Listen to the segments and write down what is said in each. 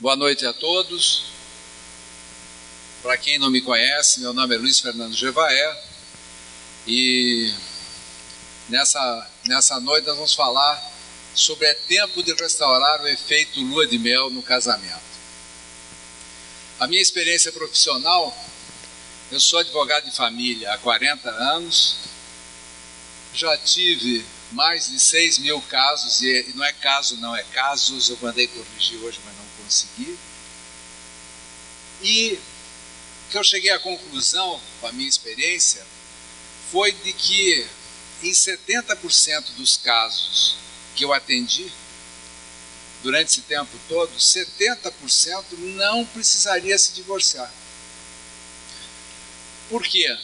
Boa noite a todos. Para quem não me conhece, meu nome é Luiz Fernando Gevaé e nessa, nessa noite nós vamos falar sobre é tempo de restaurar o efeito lua de mel no casamento. A minha experiência profissional, eu sou advogado de família há 40 anos, já tive mais de 6 mil casos, e não é caso, não, é casos, eu mandei corrigir hoje, mas não consegui. E que eu cheguei à conclusão, com a minha experiência, foi de que em 70% dos casos que eu atendi, durante esse tempo todo, 70% não precisaria se divorciar. Por quê?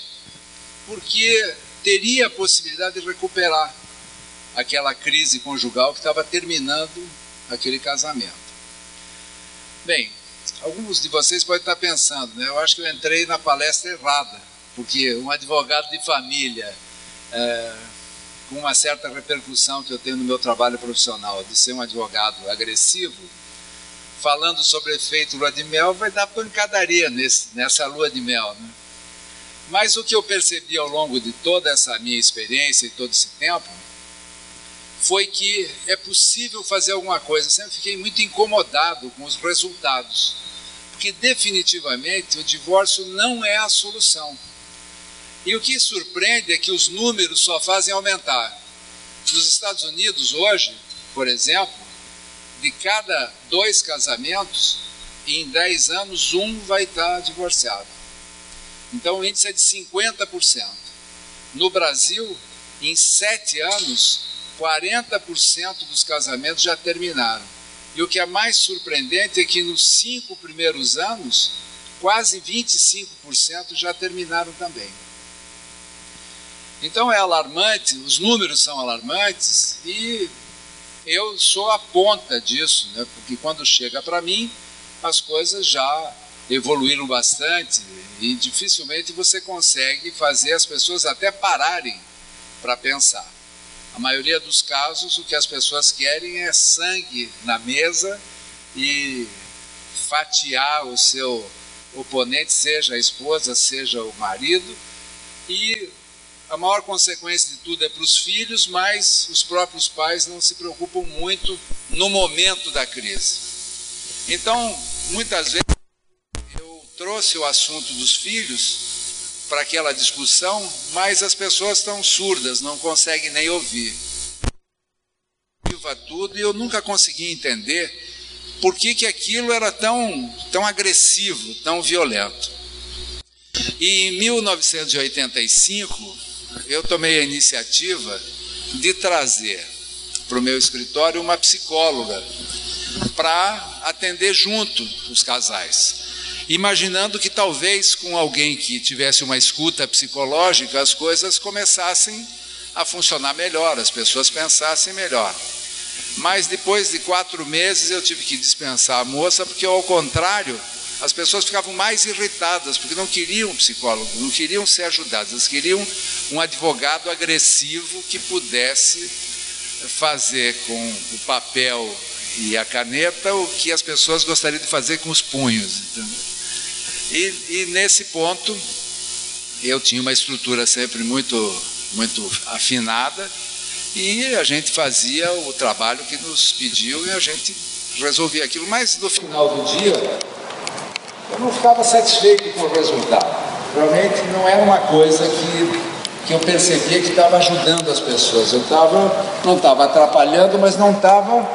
Porque teria a possibilidade de recuperar aquela crise conjugal que estava terminando aquele casamento. Bem, alguns de vocês podem estar pensando, né? Eu acho que eu entrei na palestra errada, porque um advogado de família é, com uma certa repercussão que eu tenho no meu trabalho profissional, de ser um advogado agressivo, falando sobre efeito lua de mel, vai dar pancadaria nesse, nessa lua de mel. Né? Mas o que eu percebi ao longo de toda essa minha experiência e todo esse tempo foi que é possível fazer alguma coisa. Eu sempre fiquei muito incomodado com os resultados, porque definitivamente o divórcio não é a solução. E o que surpreende é que os números só fazem aumentar. Nos Estados Unidos, hoje, por exemplo, de cada dois casamentos, em 10 anos, um vai estar divorciado. Então o índice é de 50%. No Brasil, em 7 anos, 40% dos casamentos já terminaram. E o que é mais surpreendente é que nos cinco primeiros anos, quase 25% já terminaram também. Então é alarmante, os números são alarmantes e eu sou a ponta disso, né? porque quando chega para mim, as coisas já evoluíram bastante e dificilmente você consegue fazer as pessoas até pararem para pensar. A maioria dos casos, o que as pessoas querem é sangue na mesa e fatiar o seu oponente, seja a esposa, seja o marido, e a maior consequência de tudo é para os filhos, mas os próprios pais não se preocupam muito no momento da crise. Então, muitas vezes eu trouxe o assunto dos filhos para aquela discussão, mas as pessoas estão surdas, não conseguem nem ouvir. Tudo e eu nunca consegui entender por que, que aquilo era tão, tão agressivo, tão violento. E em 1985, eu tomei a iniciativa de trazer para o meu escritório uma psicóloga para atender junto os casais imaginando que talvez com alguém que tivesse uma escuta psicológica as coisas começassem a funcionar melhor, as pessoas pensassem melhor. Mas depois de quatro meses eu tive que dispensar a moça, porque ao contrário, as pessoas ficavam mais irritadas, porque não queriam um psicólogo, não queriam ser ajudadas, elas queriam um advogado agressivo que pudesse fazer com o papel e a caneta o que as pessoas gostariam de fazer com os punhos. E, e nesse ponto, eu tinha uma estrutura sempre muito, muito afinada e a gente fazia o trabalho que nos pediu e a gente resolvia aquilo. Mas no final do dia, eu não ficava satisfeito com o resultado. Realmente não era uma coisa que, que eu percebia que estava ajudando as pessoas. Eu tava, não estava atrapalhando, mas não estava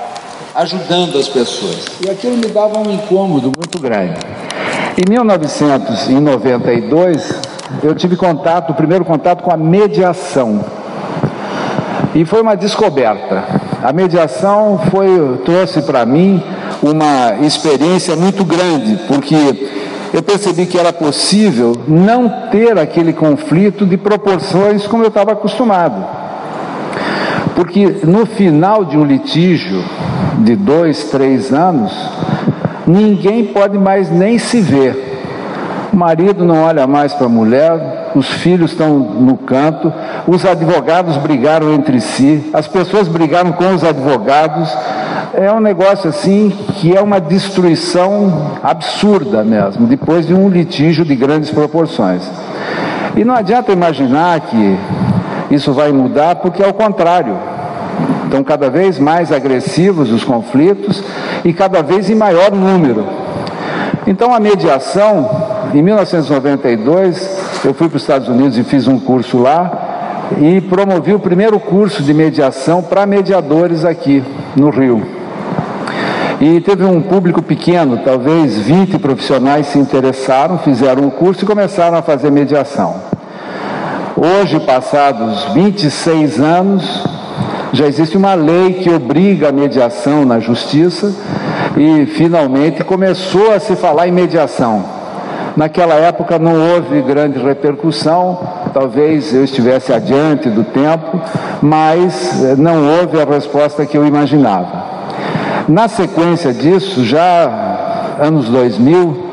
ajudando as pessoas. E aquilo me dava um incômodo muito grande. Em 1992, eu tive contato, o primeiro contato com a mediação. E foi uma descoberta. A mediação foi trouxe para mim uma experiência muito grande, porque eu percebi que era possível não ter aquele conflito de proporções como eu estava acostumado. Porque no final de um litígio de dois, três anos, ninguém pode mais nem se ver. O marido não olha mais para a mulher, os filhos estão no canto, os advogados brigaram entre si, as pessoas brigaram com os advogados, é um negócio assim que é uma destruição absurda mesmo, depois de um litígio de grandes proporções. E não adianta imaginar que isso vai mudar, porque é o contrário. Estão cada vez mais agressivos os conflitos e cada vez em maior número. Então a mediação, em 1992, eu fui para os Estados Unidos e fiz um curso lá e promovi o primeiro curso de mediação para mediadores aqui no Rio. E teve um público pequeno, talvez 20 profissionais se interessaram, fizeram o curso e começaram a fazer mediação. Hoje, passados 26 anos, já existe uma lei que obriga a mediação na justiça e finalmente começou a se falar em mediação. Naquela época não houve grande repercussão, talvez eu estivesse adiante do tempo, mas eh, não houve a resposta que eu imaginava. Na sequência disso, já anos 2000,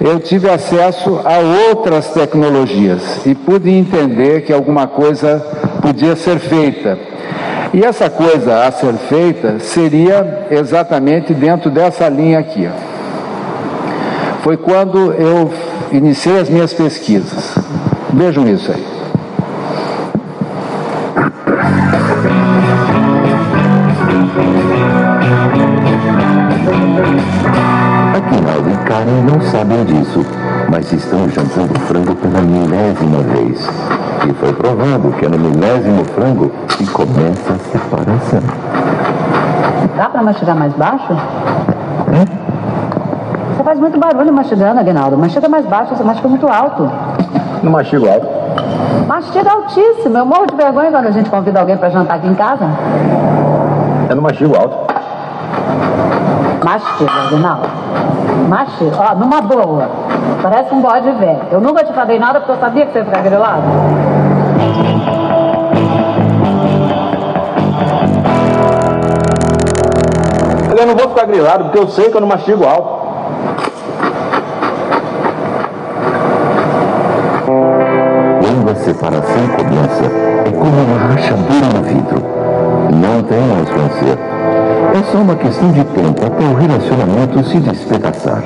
eu tive acesso a outras tecnologias e pude entender que alguma coisa podia ser feita. E essa coisa a ser feita seria exatamente dentro dessa linha aqui. Foi quando eu iniciei as minhas pesquisas. Vejam isso aí. Mastigar mais baixo? Você faz muito barulho mastigando, Aguinaldo. Mastiga mais baixo, você mastiga muito alto. Não mastigo alto. Mastiga altíssimo. Eu morro de vergonha quando a gente convida alguém para jantar aqui em casa. Eu não mastigo alto. Mastiga, Aguinaldo. Mastiga. Ó, numa boa. Parece um bode velho. Eu nunca te falei nada porque eu sabia que você ia ficar grilado. Mas eu não vou ficar grilado porque eu sei que eu não mastigo alto. Quando a separação começa, é como uma rachadura no vidro. Não tem mais vencer. É só uma questão de tempo até o relacionamento se despedaçar.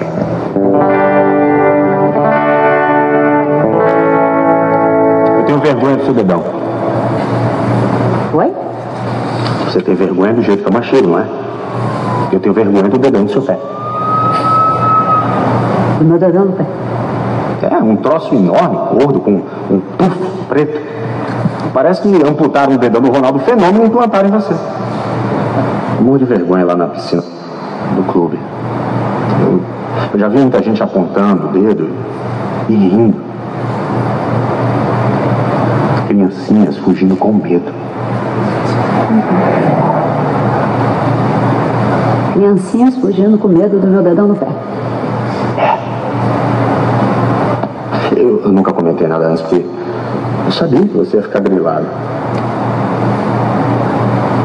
Eu tenho vergonha do seu dedão. Oi? Você tem vergonha do jeito que eu mastigo, não é? Eu tenho vergonha do dedão do seu pé. Do meu dedão no pé. É, um troço enorme, gordo, com um tufo preto. Parece que amputaram o dedão do Ronaldo Fenômeno e implantaram em você. Morro de vergonha lá na piscina do clube. Eu, eu já vi muita gente apontando o dedo e rindo. Criancinhas fugindo com medo. Criancinhas fugindo com medo do meu dedão no pé. Eu, eu nunca comentei nada antes porque eu sabia que você ia ficar grilado.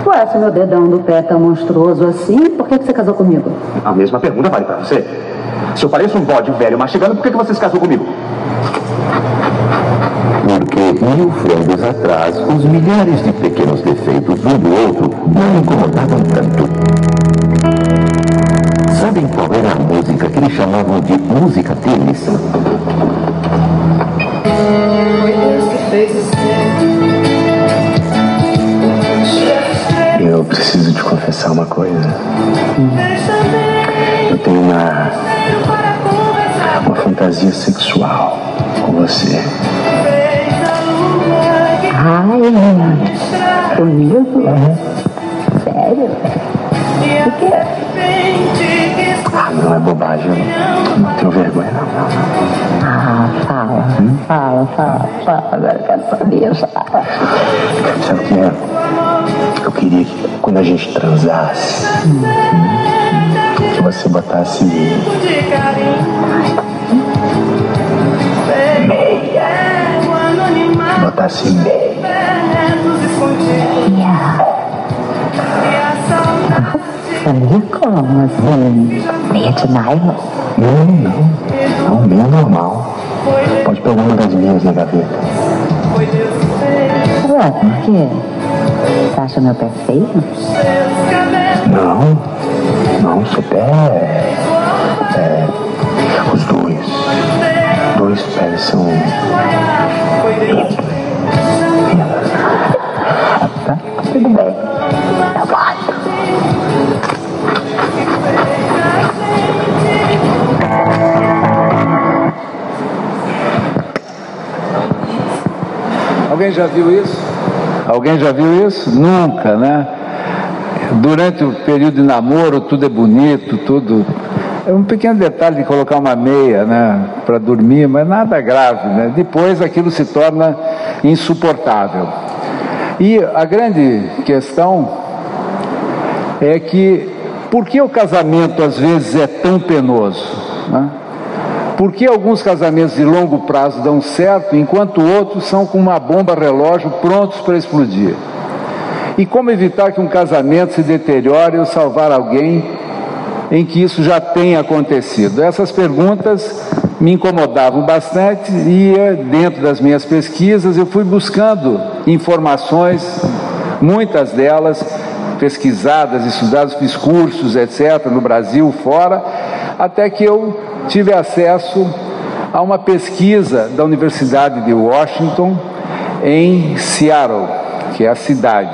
Ué, se meu dedão do pé é tão monstruoso assim, por que, que você casou comigo? A mesma pergunta vale pra você. Se eu pareço um bode velho mastigando, por que, que você se casou comigo? Porque mil frangos atrás, os milhares de pequenos defeitos um do outro não incomodavam tanto. Sabem qual era a música que eles chamavam de música deles? Eu preciso te confessar uma coisa. Eu tenho uma. uma fantasia sexual com você. Ai, comigo? Sério? O quê? Ah, não é bobagem. Não tenho vergonha, não. Ah, fala, fala, fala, fala. Agora eu quero saber, fala. Sabe o que é? Eu queria que quando a gente transasse, que você botasse meia. Botasse meia. Como, assim? Meia de nylon? Não, não. Não, meia normal. Pode pegar uma das minhas na gaveta. Ué, por quê? Você acha meu pé feio? Não, Não, o pé é, é. Os dois. Dois pés são. Tá? Tudo bem. Tá bom. Alguém já viu isso? Alguém já viu isso? Nunca, né? Durante o período de namoro, tudo é bonito, tudo. É um pequeno detalhe de colocar uma meia, né, para dormir, mas nada grave, né? Depois aquilo se torna insuportável. E a grande questão é que por que o casamento às vezes é tão penoso? Né? Por que alguns casamentos de longo prazo dão certo, enquanto outros são com uma bomba relógio prontos para explodir? E como evitar que um casamento se deteriore ou salvar alguém em que isso já tenha acontecido? Essas perguntas me incomodavam bastante e dentro das minhas pesquisas eu fui buscando informações, muitas delas pesquisadas, estudadas, fiz cursos, etc., no Brasil, fora, até que eu tive acesso a uma pesquisa da Universidade de Washington em Seattle, que é a cidade.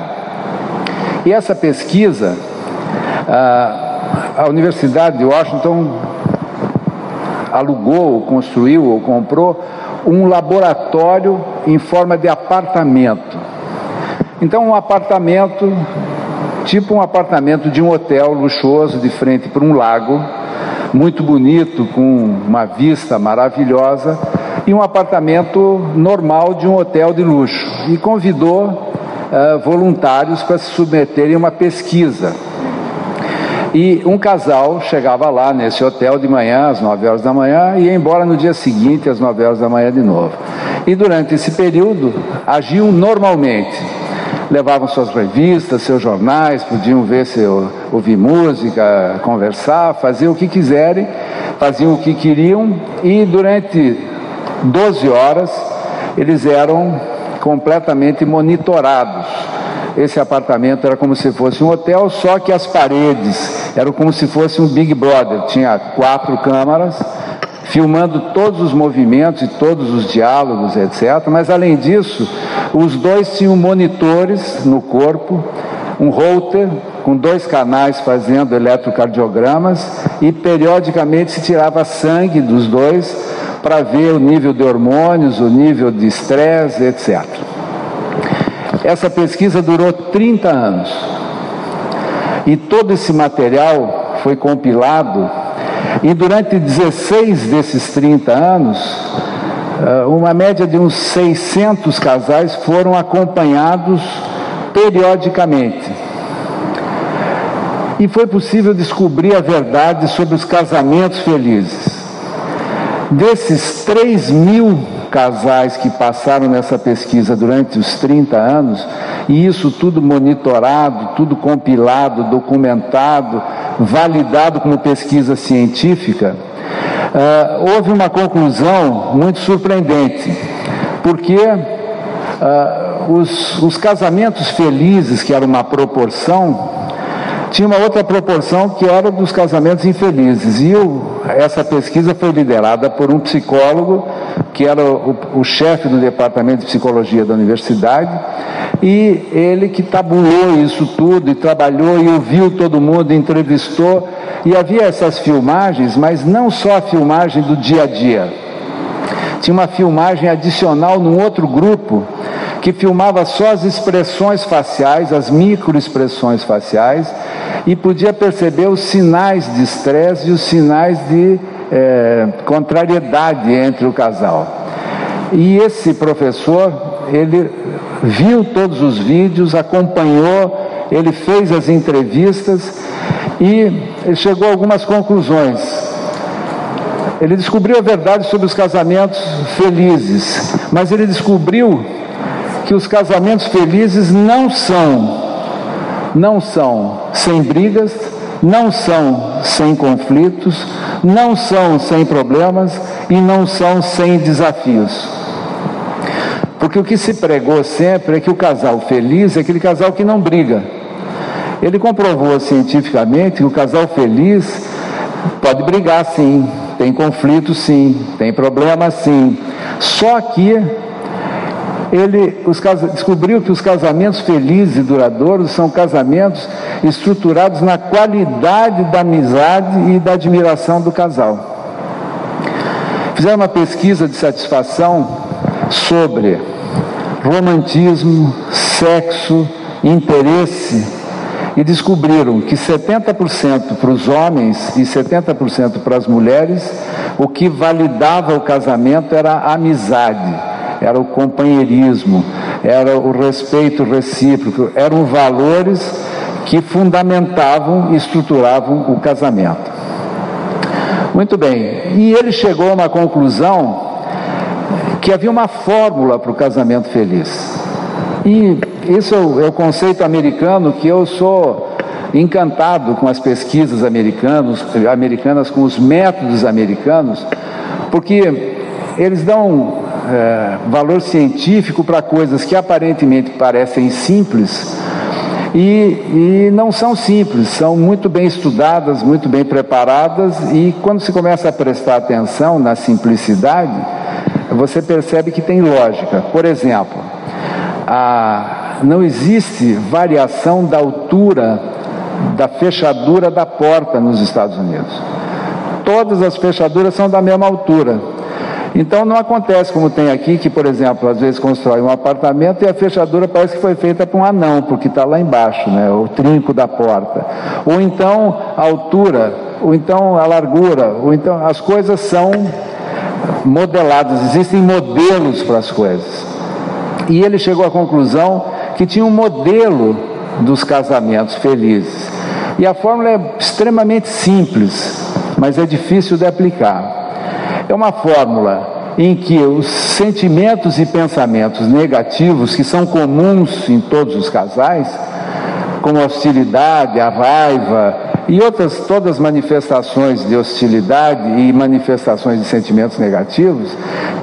E essa pesquisa, a, Universidade de Washington alugou, construiu ou comprou um laboratório em forma de apartamento. Então, um apartamento, tipo um apartamento de um hotel luxuoso de frente para um lago, muito bonito, com uma vista maravilhosa, e um apartamento normal de um hotel de luxo. E convidou uh, voluntários para se submeterem a uma pesquisa. E um casal chegava lá nesse hotel de manhã, às 9 horas da manhã, e ia embora no dia seguinte, às 9 horas da manhã de novo. E durante esse período agiam normalmente levavam suas revistas, seus jornais, podiam ver ouvir música, conversar, fazer o que quiserem, faziam o que queriam e durante 12 horas eles eram completamente monitorados. Esse apartamento era como se fosse um hotel, só que as paredes eram como se fosse um Big Brother. Tinha quatro câmaras filmando todos os movimentos e todos os diálogos, etc. Mas além disso, os dois tinham monitores no corpo, um holter com dois canais fazendo eletrocardiogramas e periodicamente se tirava sangue dos dois para ver o nível de hormônios, o nível de estresse, etc. Essa pesquisa durou 30 anos e todo esse material foi compilado e durante 16 desses 30 anos, uma média de uns 600 casais foram acompanhados periodicamente. E foi possível descobrir a verdade sobre os casamentos felizes. Desses 3 mil casais que passaram nessa pesquisa durante os 30 anos, e isso tudo monitorado, tudo compilado, documentado, validado como pesquisa científica, uh, houve uma conclusão muito surpreendente, porque uh, os, os casamentos felizes, que era uma proporção, tinha uma outra proporção que era dos casamentos infelizes. E o, essa pesquisa foi liderada por um psicólogo, que era o, o chefe do departamento de psicologia da universidade, e ele que tabulou isso tudo e trabalhou e ouviu todo mundo, entrevistou. E havia essas filmagens, mas não só a filmagem do dia a dia. Tinha uma filmagem adicional num outro grupo que filmava só as expressões faciais, as microexpressões faciais, e podia perceber os sinais de estresse e os sinais de é, contrariedade entre o casal. E esse professor, ele viu todos os vídeos, acompanhou, ele fez as entrevistas e chegou a algumas conclusões. Ele descobriu a verdade sobre os casamentos felizes, mas ele descobriu que os casamentos felizes não são, não são sem brigas, não são sem conflitos, não são sem problemas e não são sem desafios. Porque o que se pregou sempre é que o casal feliz é aquele casal que não briga. ele comprovou cientificamente que o casal feliz pode brigar sim, tem conflito sim, tem problema sim. Só que ele os, descobriu que os casamentos felizes e duradouros são casamentos estruturados na qualidade da amizade e da admiração do casal. Fizeram uma pesquisa de satisfação sobre romantismo, sexo, interesse e descobriram que 70% para os homens e 70% para as mulheres, o que validava o casamento era a amizade, era o companheirismo, era o respeito recíproco, eram valores que fundamentavam e estruturavam o casamento. Muito bem, e ele chegou a uma conclusão que havia uma fórmula para o casamento feliz. E isso é o conceito americano que eu sou encantado com as pesquisas americanos, americanas, com os métodos americanos, porque eles dão é, valor científico para coisas que aparentemente parecem simples e, e não são simples, são muito bem estudadas, muito bem preparadas, e quando se começa a prestar atenção na simplicidade, você percebe que tem lógica. Por exemplo, a, não existe variação da altura da fechadura da porta nos Estados Unidos. Todas as fechaduras são da mesma altura. Então não acontece como tem aqui, que, por exemplo, às vezes constrói um apartamento e a fechadura parece que foi feita para um anão, porque está lá embaixo, né? o trinco da porta. Ou então a altura, ou então a largura, ou então as coisas são modeladas, existem modelos para as coisas. E ele chegou à conclusão que tinha um modelo dos casamentos felizes. E a fórmula é extremamente simples, mas é difícil de aplicar. É uma fórmula em que os sentimentos e pensamentos negativos, que são comuns em todos os casais, como a hostilidade, a raiva e outras todas as manifestações de hostilidade e manifestações de sentimentos negativos,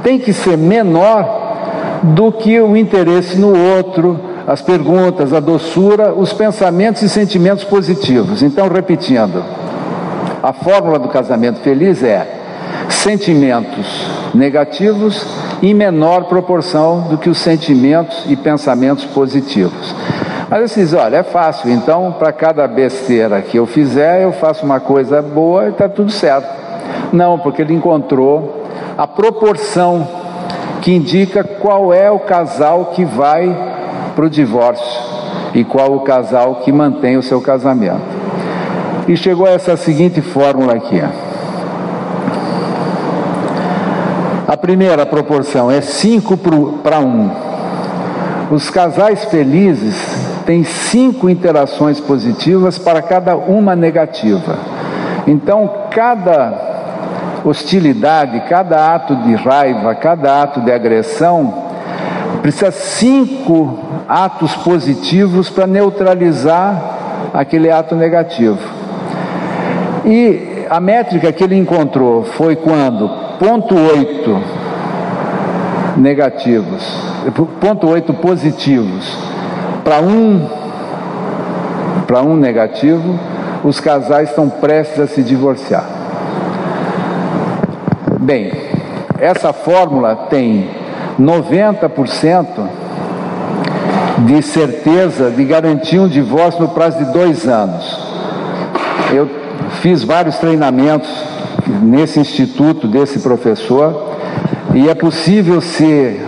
tem que ser menor do que o interesse no outro, as perguntas, a doçura, os pensamentos e sentimentos positivos. Então, repetindo, a fórmula do casamento feliz é sentimentos negativos em menor proporção do que os sentimentos e pensamentos positivos. Mas vocês, olha, é fácil, então para cada besteira que eu fizer, eu faço uma coisa boa e está tudo certo. Não, porque ele encontrou a proporção que indica qual é o casal que vai para o divórcio e qual o casal que mantém o seu casamento. E chegou a essa seguinte fórmula aqui. A primeira proporção é 5 para 1. Os casais felizes têm cinco interações positivas para cada uma negativa. Então, cada hostilidade, cada ato de raiva, cada ato de agressão, precisa cinco atos positivos para neutralizar aquele ato negativo. E a métrica que ele encontrou foi quando ponto oito negativos, ponto oito positivos para um para um negativo, os casais estão prestes a se divorciar. Bem, essa fórmula tem 90% de certeza de garantir um divórcio no prazo de dois anos. Eu fiz vários treinamentos nesse instituto desse professor e é possível se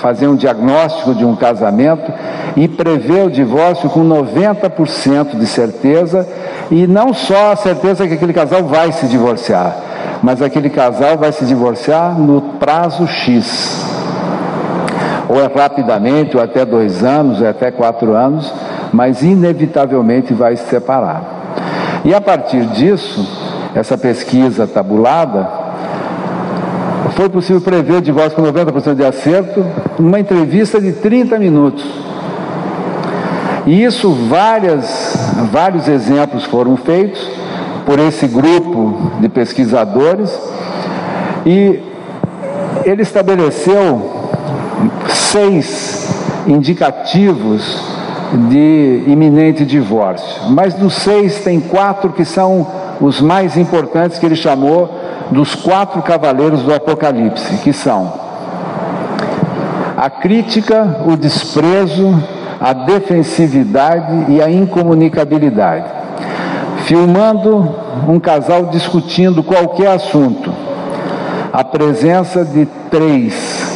fazer um diagnóstico de um casamento e prever o divórcio com 90% de certeza e não só a certeza que aquele casal vai se divorciar, mas aquele casal vai se divorciar no prazo X. Ou é rapidamente, ou até dois anos, ou até quatro anos, mas inevitavelmente vai se separar. E a partir disso, essa pesquisa tabulada, foi possível prever o divórcio com 90% de acerto numa entrevista de 30 minutos. E isso, várias, vários exemplos foram feitos, por esse grupo de pesquisadores e ele estabeleceu seis indicativos de iminente divórcio. Mas dos seis, tem quatro que são os mais importantes que ele chamou dos quatro cavaleiros do Apocalipse, que são a crítica, o desprezo, a defensividade e a incomunicabilidade. Filmando um casal discutindo qualquer assunto, a presença de três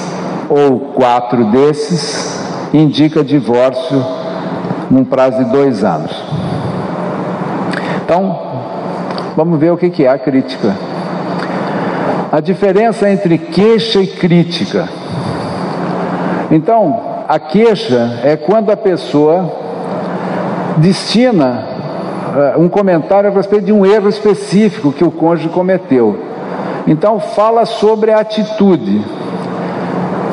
ou quatro desses indica divórcio num prazo de dois anos. Então, vamos ver o que é a crítica. A diferença entre queixa e crítica. Então, a queixa é quando a pessoa destina uh, um comentário a respeito de um erro específico que o cônjuge cometeu. Então, fala sobre a atitude.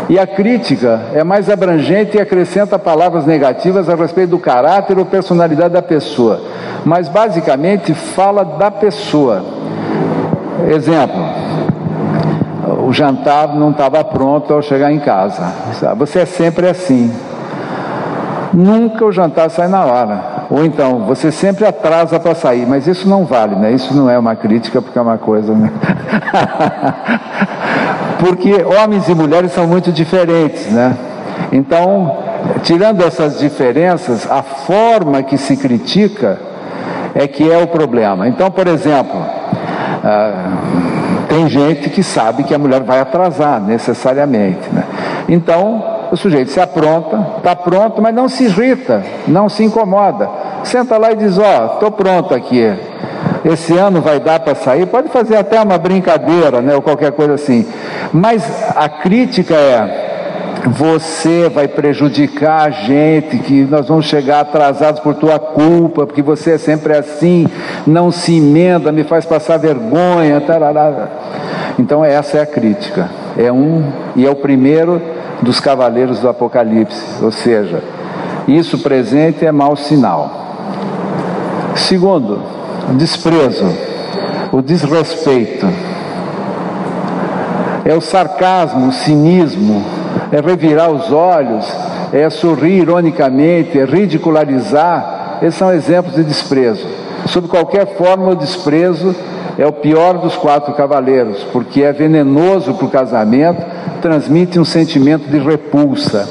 E a crítica é mais abrangente e acrescenta palavras negativas a respeito do caráter ou personalidade da pessoa, mas basicamente fala da pessoa. Exemplo: o jantar não estava pronto ao chegar em casa. Você é sempre assim. Nunca o jantar sai na hora. Ou então, você sempre atrasa para sair, mas isso não vale, né? Isso não é uma crítica, porque é uma coisa. Né? porque homens e mulheres são muito diferentes, né? Então, tirando essas diferenças, a forma que se critica é que é o problema. Então, por exemplo, ah, tem gente que sabe que a mulher vai atrasar necessariamente, né? Então, o sujeito se apronta, está pronto, mas não se irrita, não se incomoda. Senta lá e diz: Ó, oh, estou pronto aqui. Esse ano vai dar para sair. Pode fazer até uma brincadeira, né, ou qualquer coisa assim. Mas a crítica é: você vai prejudicar a gente, que nós vamos chegar atrasados por tua culpa, porque você é sempre assim, não se emenda, me faz passar vergonha. Tarará. Então, essa é a crítica. É um, e é o primeiro dos cavaleiros do Apocalipse, ou seja, isso presente é mau sinal. Segundo, desprezo, o desrespeito, é o sarcasmo, o cinismo, é revirar os olhos, é sorrir ironicamente, é ridicularizar. Esses são exemplos de desprezo. Sob qualquer forma, o desprezo é o pior dos quatro cavaleiros, porque é venenoso para o casamento, transmite um sentimento de repulsa.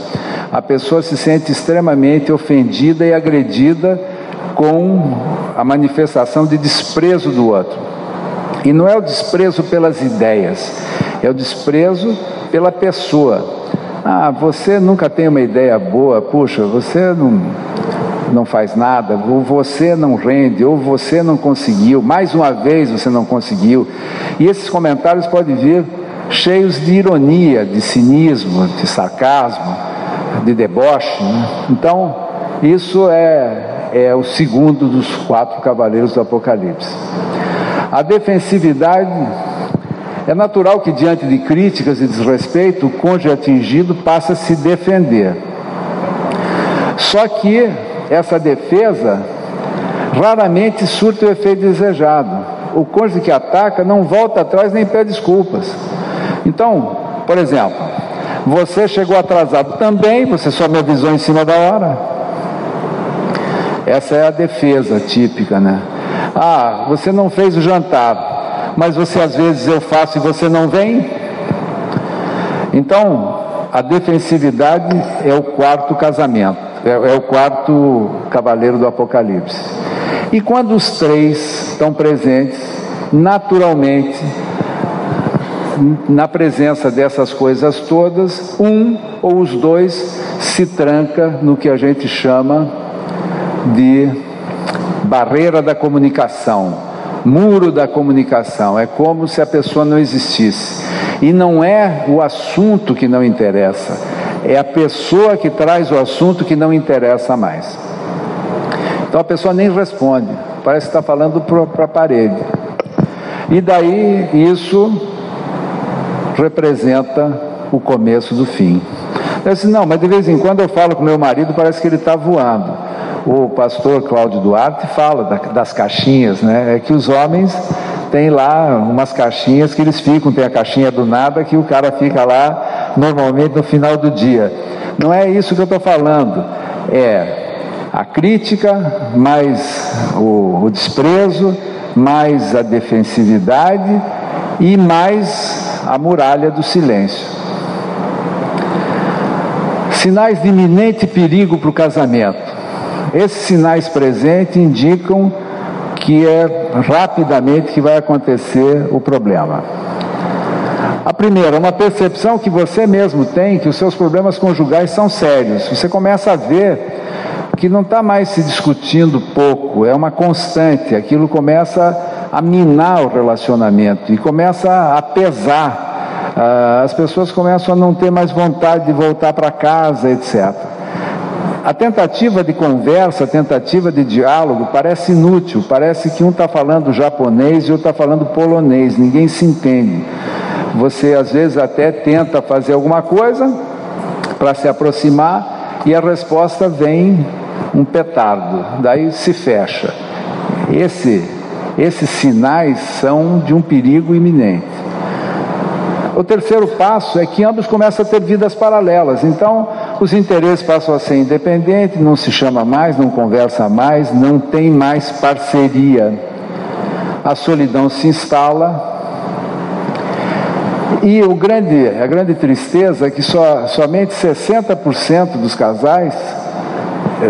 A pessoa se sente extremamente ofendida e agredida com a manifestação de desprezo do outro. E não é o desprezo pelas ideias, é o desprezo pela pessoa. Ah, você nunca tem uma ideia boa, puxa, você não não faz nada, ou você não rende, ou você não conseguiu, mais uma vez você não conseguiu. E esses comentários podem vir cheios de ironia, de cinismo, de sarcasmo, de deboche. Né? Então, isso é, é o segundo dos quatro cavaleiros do Apocalipse. A defensividade é natural que, diante de críticas e desrespeito, o cônjuge atingido passa a se defender. Só que essa defesa raramente surte o efeito desejado. O cônjuge que ataca não volta atrás nem pede desculpas. Então, por exemplo, você chegou atrasado também, você só me avisou em cima da hora. Essa é a defesa típica, né? Ah, você não fez o jantar, mas você às vezes eu faço e você não vem. Então, a defensividade é o quarto casamento. É, é o quarto cavaleiro do Apocalipse. E quando os três estão presentes, naturalmente, na presença dessas coisas todas, um ou os dois se tranca no que a gente chama de barreira da comunicação, muro da comunicação. É como se a pessoa não existisse. E não é o assunto que não interessa, é a pessoa que traz o assunto que não interessa mais. Então a pessoa nem responde, parece que está falando para a parede. E daí isso representa o começo do fim. Eu disse, não, mas de vez em quando eu falo com meu marido, parece que ele está voando. O pastor Cláudio Duarte fala das caixinhas, né? É que os homens têm lá umas caixinhas que eles ficam, tem a caixinha do nada que o cara fica lá normalmente no final do dia. Não é isso que eu estou falando. É a crítica, mais o, o desprezo, mais a defensividade e mais a muralha do silêncio. Sinais de iminente perigo para o casamento. Esses sinais presentes indicam que é rapidamente que vai acontecer o problema. A primeira, uma percepção que você mesmo tem que os seus problemas conjugais são sérios. Você começa a ver que não está mais se discutindo pouco, é uma constante. Aquilo começa a minar o relacionamento e começa a pesar. Ah, as pessoas começam a não ter mais vontade de voltar para casa, etc. A tentativa de conversa, a tentativa de diálogo parece inútil, parece que um está falando japonês e outro está falando polonês, ninguém se entende. Você às vezes até tenta fazer alguma coisa para se aproximar e a resposta vem um petardo, daí se fecha. Esse, esses sinais são de um perigo iminente. O terceiro passo é que ambos começam a ter vidas paralelas. Então, os interesses passam a ser independentes, não se chama mais, não conversa mais, não tem mais parceria. A solidão se instala. E o grande, a grande tristeza é que só, somente 60% dos casais,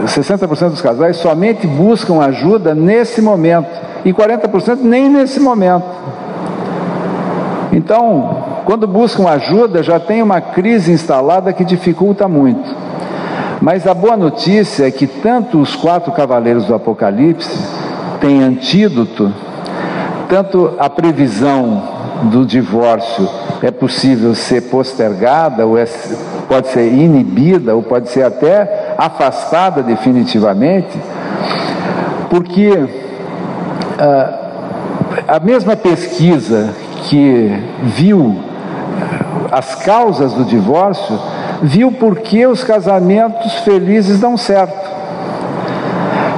60% dos casais somente buscam ajuda nesse momento, e 40% nem nesse momento. Então, quando buscam ajuda, já tem uma crise instalada que dificulta muito. Mas a boa notícia é que tanto os quatro cavaleiros do Apocalipse têm antídoto, tanto a previsão do divórcio é possível ser postergada, ou é, pode ser inibida, ou pode ser até afastada definitivamente, porque ah, a mesma pesquisa que viu as causas do divórcio, viu por que os casamentos felizes dão certo.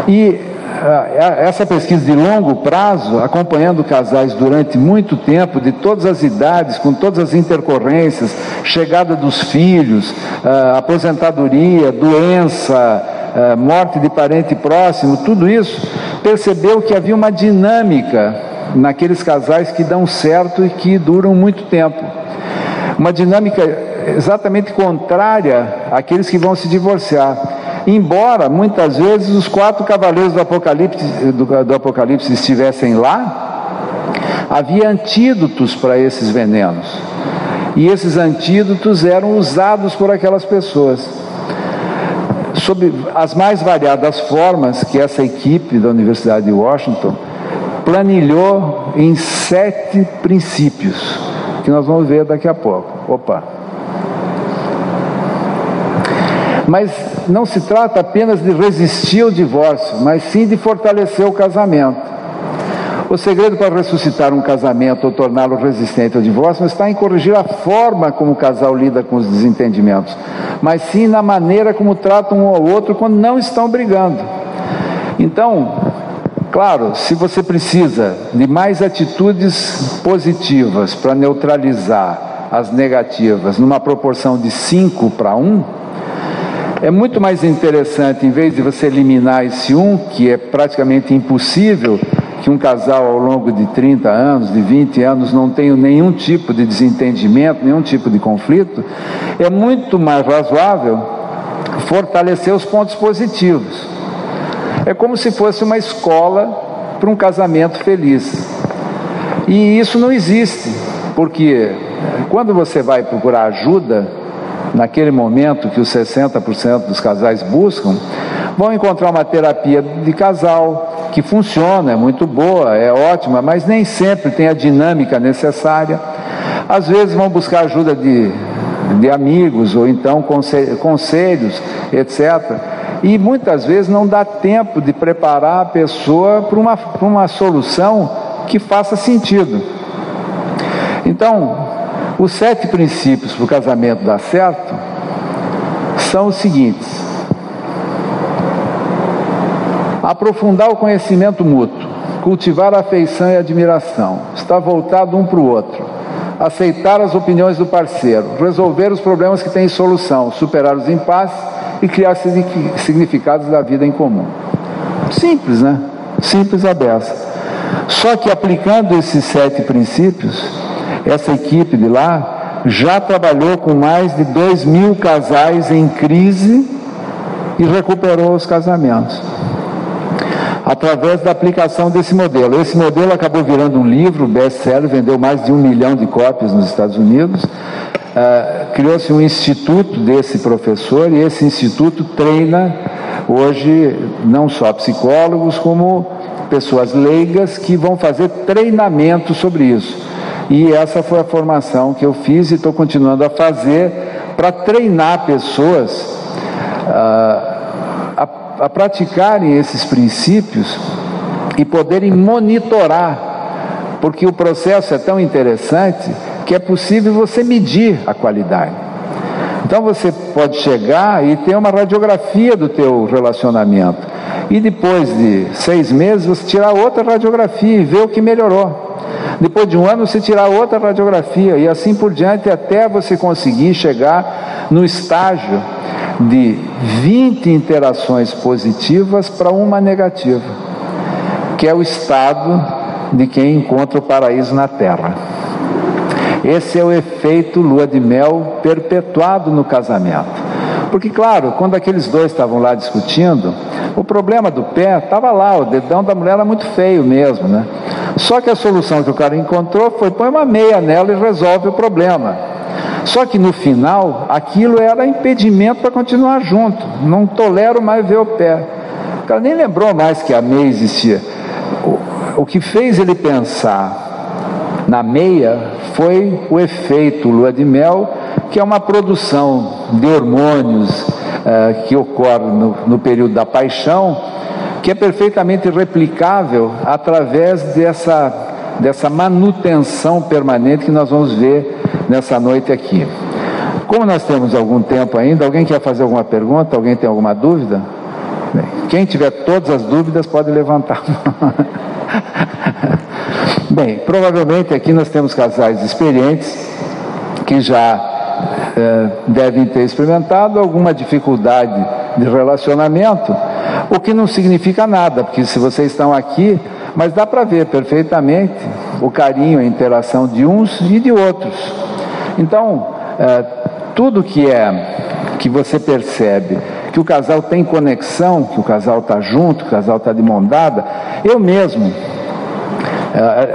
E ah, essa pesquisa de longo prazo, acompanhando casais durante muito tempo, de todas as idades, com todas as intercorrências, chegada dos filhos, ah, aposentadoria, doença, ah, morte de parente próximo, tudo isso, percebeu que havia uma dinâmica naqueles casais que dão certo e que duram muito tempo uma dinâmica exatamente contrária àqueles que vão se divorciar. Embora muitas vezes os quatro cavaleiros do Apocalipse, do, do Apocalipse estivessem lá, havia antídotos para esses venenos. E esses antídotos eram usados por aquelas pessoas. Sob as mais variadas formas que essa equipe da Universidade de Washington planilhou em sete princípios que nós vamos ver daqui a pouco. Opa! Mas não se trata apenas de resistir ao divórcio, mas sim de fortalecer o casamento. O segredo para ressuscitar um casamento ou torná-lo resistente ao divórcio não está em corrigir a forma como o casal lida com os desentendimentos, mas sim na maneira como tratam um ao outro quando não estão brigando. Então, Claro, se você precisa de mais atitudes positivas para neutralizar as negativas numa proporção de 5 para 1, é muito mais interessante, em vez de você eliminar esse 1, que é praticamente impossível que um casal ao longo de 30 anos, de 20 anos, não tenha nenhum tipo de desentendimento, nenhum tipo de conflito, é muito mais razoável fortalecer os pontos positivos. É como se fosse uma escola para um casamento feliz. E isso não existe, porque quando você vai procurar ajuda, naquele momento que os 60% dos casais buscam, vão encontrar uma terapia de casal que funciona, é muito boa, é ótima, mas nem sempre tem a dinâmica necessária. Às vezes vão buscar ajuda de, de amigos ou então conselhos, etc e muitas vezes não dá tempo de preparar a pessoa para uma, uma solução que faça sentido. Então, os sete princípios para o casamento dar certo são os seguintes: aprofundar o conhecimento mútuo, cultivar a afeição e admiração, estar voltado um para o outro, aceitar as opiniões do parceiro, resolver os problemas que têm solução, superar os impasses e criar significados da vida em comum. Simples, né? Simples a beça. Só que aplicando esses sete princípios, essa equipe de lá já trabalhou com mais de dois mil casais em crise e recuperou os casamentos através da aplicação desse modelo. Esse modelo acabou virando um livro, best-seller, vendeu mais de um milhão de cópias nos Estados Unidos. Uh, Criou-se um instituto desse professor e esse instituto treina hoje não só psicólogos, como pessoas leigas que vão fazer treinamento sobre isso. E essa foi a formação que eu fiz e estou continuando a fazer para treinar pessoas uh, a, a praticarem esses princípios e poderem monitorar, porque o processo é tão interessante que é possível você medir a qualidade. Então você pode chegar e ter uma radiografia do teu relacionamento. E depois de seis meses você tirar outra radiografia e ver o que melhorou. Depois de um ano você tirar outra radiografia e assim por diante até você conseguir chegar no estágio de 20 interações positivas para uma negativa, que é o estado de quem encontra o paraíso na Terra. Esse é o efeito lua de mel perpetuado no casamento. Porque, claro, quando aqueles dois estavam lá discutindo, o problema do pé estava lá, o dedão da mulher era muito feio mesmo, né? Só que a solução que o cara encontrou foi põe uma meia nela e resolve o problema. Só que no final, aquilo era impedimento para continuar junto. Não tolero mais ver o pé. O cara nem lembrou mais que a meia existia. O, o que fez ele pensar na meia foi o efeito lua de mel, que é uma produção de hormônios uh, que ocorre no, no período da paixão, que é perfeitamente replicável através dessa, dessa manutenção permanente que nós vamos ver nessa noite aqui. Como nós temos algum tempo ainda, alguém quer fazer alguma pergunta? Alguém tem alguma dúvida? Quem tiver todas as dúvidas pode levantar. Bem, provavelmente aqui nós temos casais experientes que já é, devem ter experimentado alguma dificuldade de relacionamento, o que não significa nada, porque se vocês estão aqui, mas dá para ver perfeitamente o carinho, a interação de uns e de outros. Então, é, tudo que é que você percebe que o casal tem conexão, que o casal está junto, que o casal está de mão dada, eu mesmo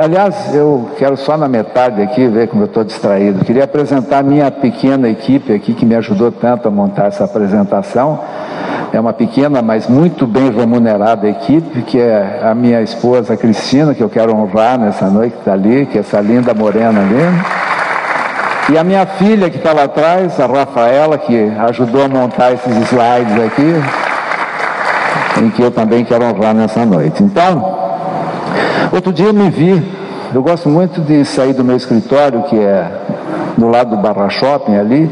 aliás, eu quero só na metade aqui ver como eu estou distraído. Queria apresentar a minha pequena equipe aqui que me ajudou tanto a montar essa apresentação. É uma pequena, mas muito bem remunerada equipe, que é a minha esposa Cristina, que eu quero honrar nessa noite que está ali, que é essa linda morena ali. E a minha filha que está lá atrás, a Rafaela, que ajudou a montar esses slides aqui, em que eu também quero honrar nessa noite. Então, Outro dia me vi, eu gosto muito de sair do meu escritório, que é do lado do Barra Shopping ali,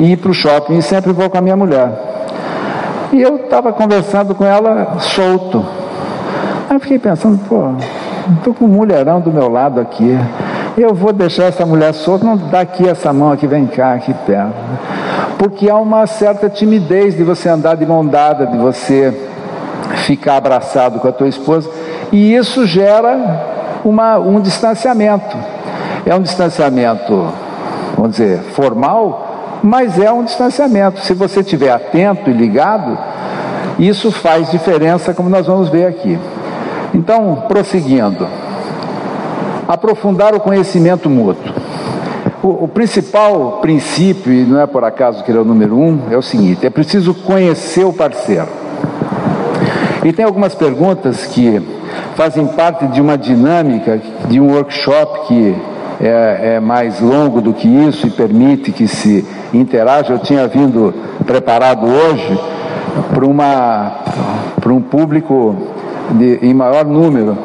e ir para o shopping e sempre vou com a minha mulher. E eu estava conversando com ela solto. Aí eu fiquei pensando, pô, estou com um mulherão do meu lado aqui. Eu vou deixar essa mulher solta, não dá aqui essa mão aqui, vem cá, aqui perto. Porque há uma certa timidez de você andar de mão dada, de você ficar abraçado com a tua esposa. E isso gera uma, um distanciamento. É um distanciamento, vamos dizer, formal, mas é um distanciamento. Se você estiver atento e ligado, isso faz diferença, como nós vamos ver aqui. Então, prosseguindo, aprofundar o conhecimento mútuo. O, o, principal princípio, e não é por acaso que ele é o número um, é o seguinte: é preciso conhecer o parceiro. E tem algumas perguntas que fazem parte de uma dinâmica de um workshop que é, é, mais longo do que isso e permite que se interaja. Eu tinha vindo preparado hoje para um público de, em maior número.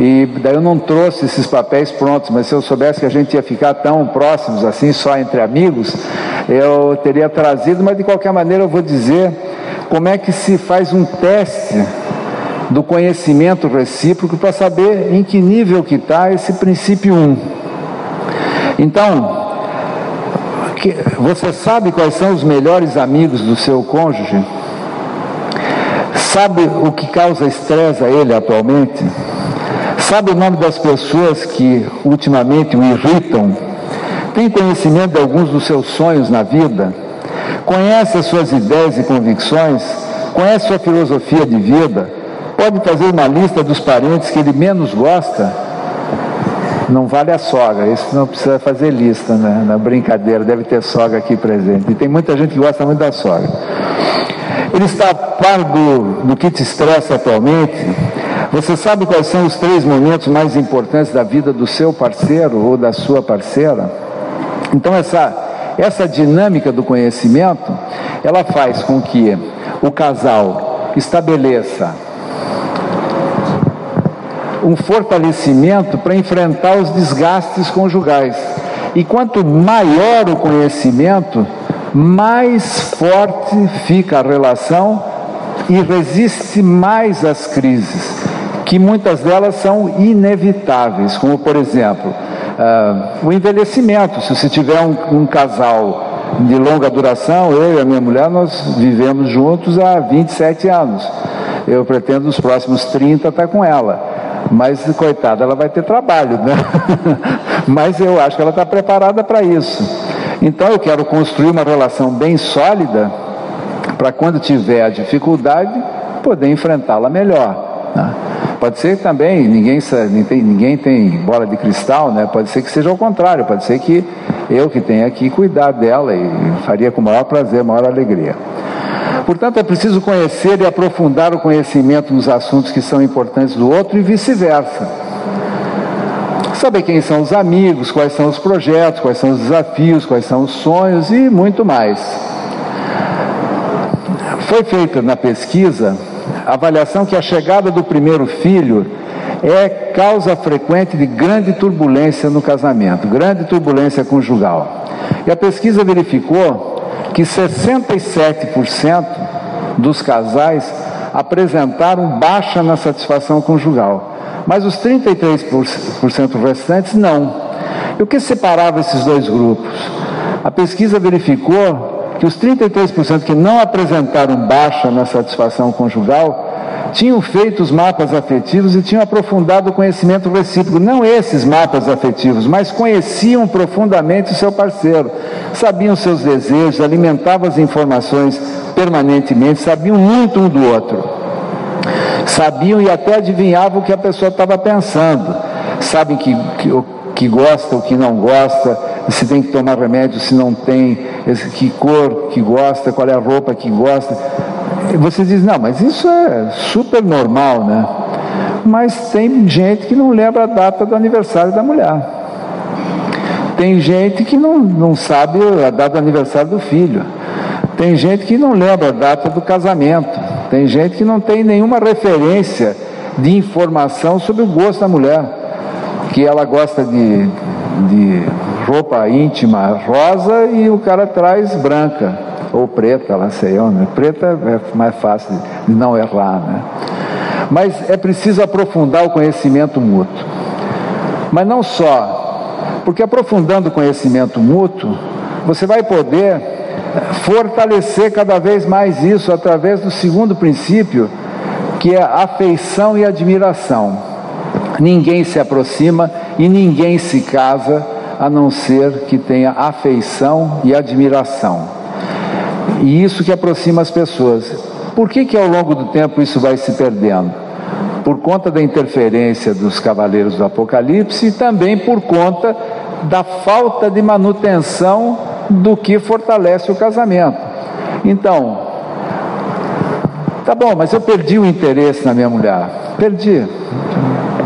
E daí eu não trouxe esses papéis prontos, mas se eu soubesse que a gente ia ficar tão próximos assim, só entre amigos, eu teria trazido, mas de qualquer maneira eu vou dizer como é que se faz um teste do conhecimento recíproco para saber em que nível que está esse princípio 1. Um. Então, você sabe quais são os melhores amigos do seu cônjuge? Sabe o que causa estresse a ele atualmente? Sabe o nome das pessoas que ultimamente o irritam? Tem conhecimento de alguns dos seus sonhos na vida? Conhece as suas ideias e convicções? Conhece sua filosofia de vida? Pode fazer uma lista dos parentes que ele menos gosta? Não vale a sogra, isso não precisa fazer lista né? na brincadeira, deve ter sogra aqui presente. E tem muita gente que gosta muito da sogra. Ele está a par do, do que te estressa atualmente? Você sabe quais são os três momentos mais importantes da vida do seu parceiro ou da sua parceira? Então, essa, essa dinâmica do conhecimento, ela faz com que o casal estabeleça um fortalecimento para enfrentar os desgastes conjugais. E quanto maior o conhecimento, mais forte fica a relação e resiste mais às crises, que muitas delas são inevitáveis, como por exemplo, uh, o envelhecimento. Se você tiver um, um casal de longa duração, eu e a minha mulher, nós vivemos juntos há 27 anos. Eu pretendo nos próximos 30 estar com ela. Mas, coitada, ela vai ter trabalho, né? Mas eu acho que ela está preparada para isso. Então eu quero construir uma relação bem sólida para quando tiver a dificuldade poder enfrentá-la melhor. Né? Pode ser também, ninguém, ninguém tem bola de cristal, né? pode ser que seja ao contrário, pode ser que eu que tenha que cuidar dela e faria com o maior prazer, maior alegria. Portanto, é preciso conhecer e aprofundar o conhecimento nos assuntos que são importantes do outro e vice-versa saber quem são os amigos, quais são os projetos, quais são os desafios, quais são os sonhos e muito mais. Foi feita na pesquisa a avaliação que a chegada do primeiro filho é causa frequente de grande turbulência no casamento, grande turbulência conjugal. E a pesquisa verificou que 67% dos casais apresentaram baixa na satisfação conjugal mas os 33% restantes não. E o que separava esses dois grupos? A pesquisa verificou que os 33% que não apresentaram baixa na satisfação conjugal tinham feito os mapas afetivos e tinham aprofundado o conhecimento recíproco. Não esses mapas afetivos, mas conheciam profundamente o seu parceiro, sabiam seus desejos, alimentavam as informações permanentemente, sabiam muito um do outro sabiam e até adivinhavam o que a pessoa estava pensando. Sabem que, que, que gosta, o que não gosta, se tem que tomar remédio, se não tem, que cor que gosta, qual é a roupa que gosta. Você diz, não, mas isso é super normal, né? Mas tem gente que não lembra a data do aniversário da mulher. Tem gente que não, não sabe a data do aniversário do filho. Tem gente que não lembra a data do casamento. Tem gente que não tem nenhuma referência de informação sobre o gosto da mulher, que ela gosta de, de roupa íntima rosa e o cara traz branca ou preta, lá sei eu, né? Preta é mais fácil de não errar, né? Mas é preciso aprofundar o conhecimento mútuo. Mas não só, porque aprofundando o conhecimento mútuo, você vai poder fortalecer cada vez mais isso através do segundo princípio, que é afeição e admiração. Ninguém se aproxima e ninguém se casa a não ser que tenha afeição e admiração. E isso que aproxima as pessoas. Por que, que ao longo do tempo isso vai se perdendo? Por conta da interferência dos cavaleiros do Apocalipse e também por conta da falta de manutenção do que fortalece o casamento. Então, tá bom, mas eu perdi o interesse na minha mulher. Perdi,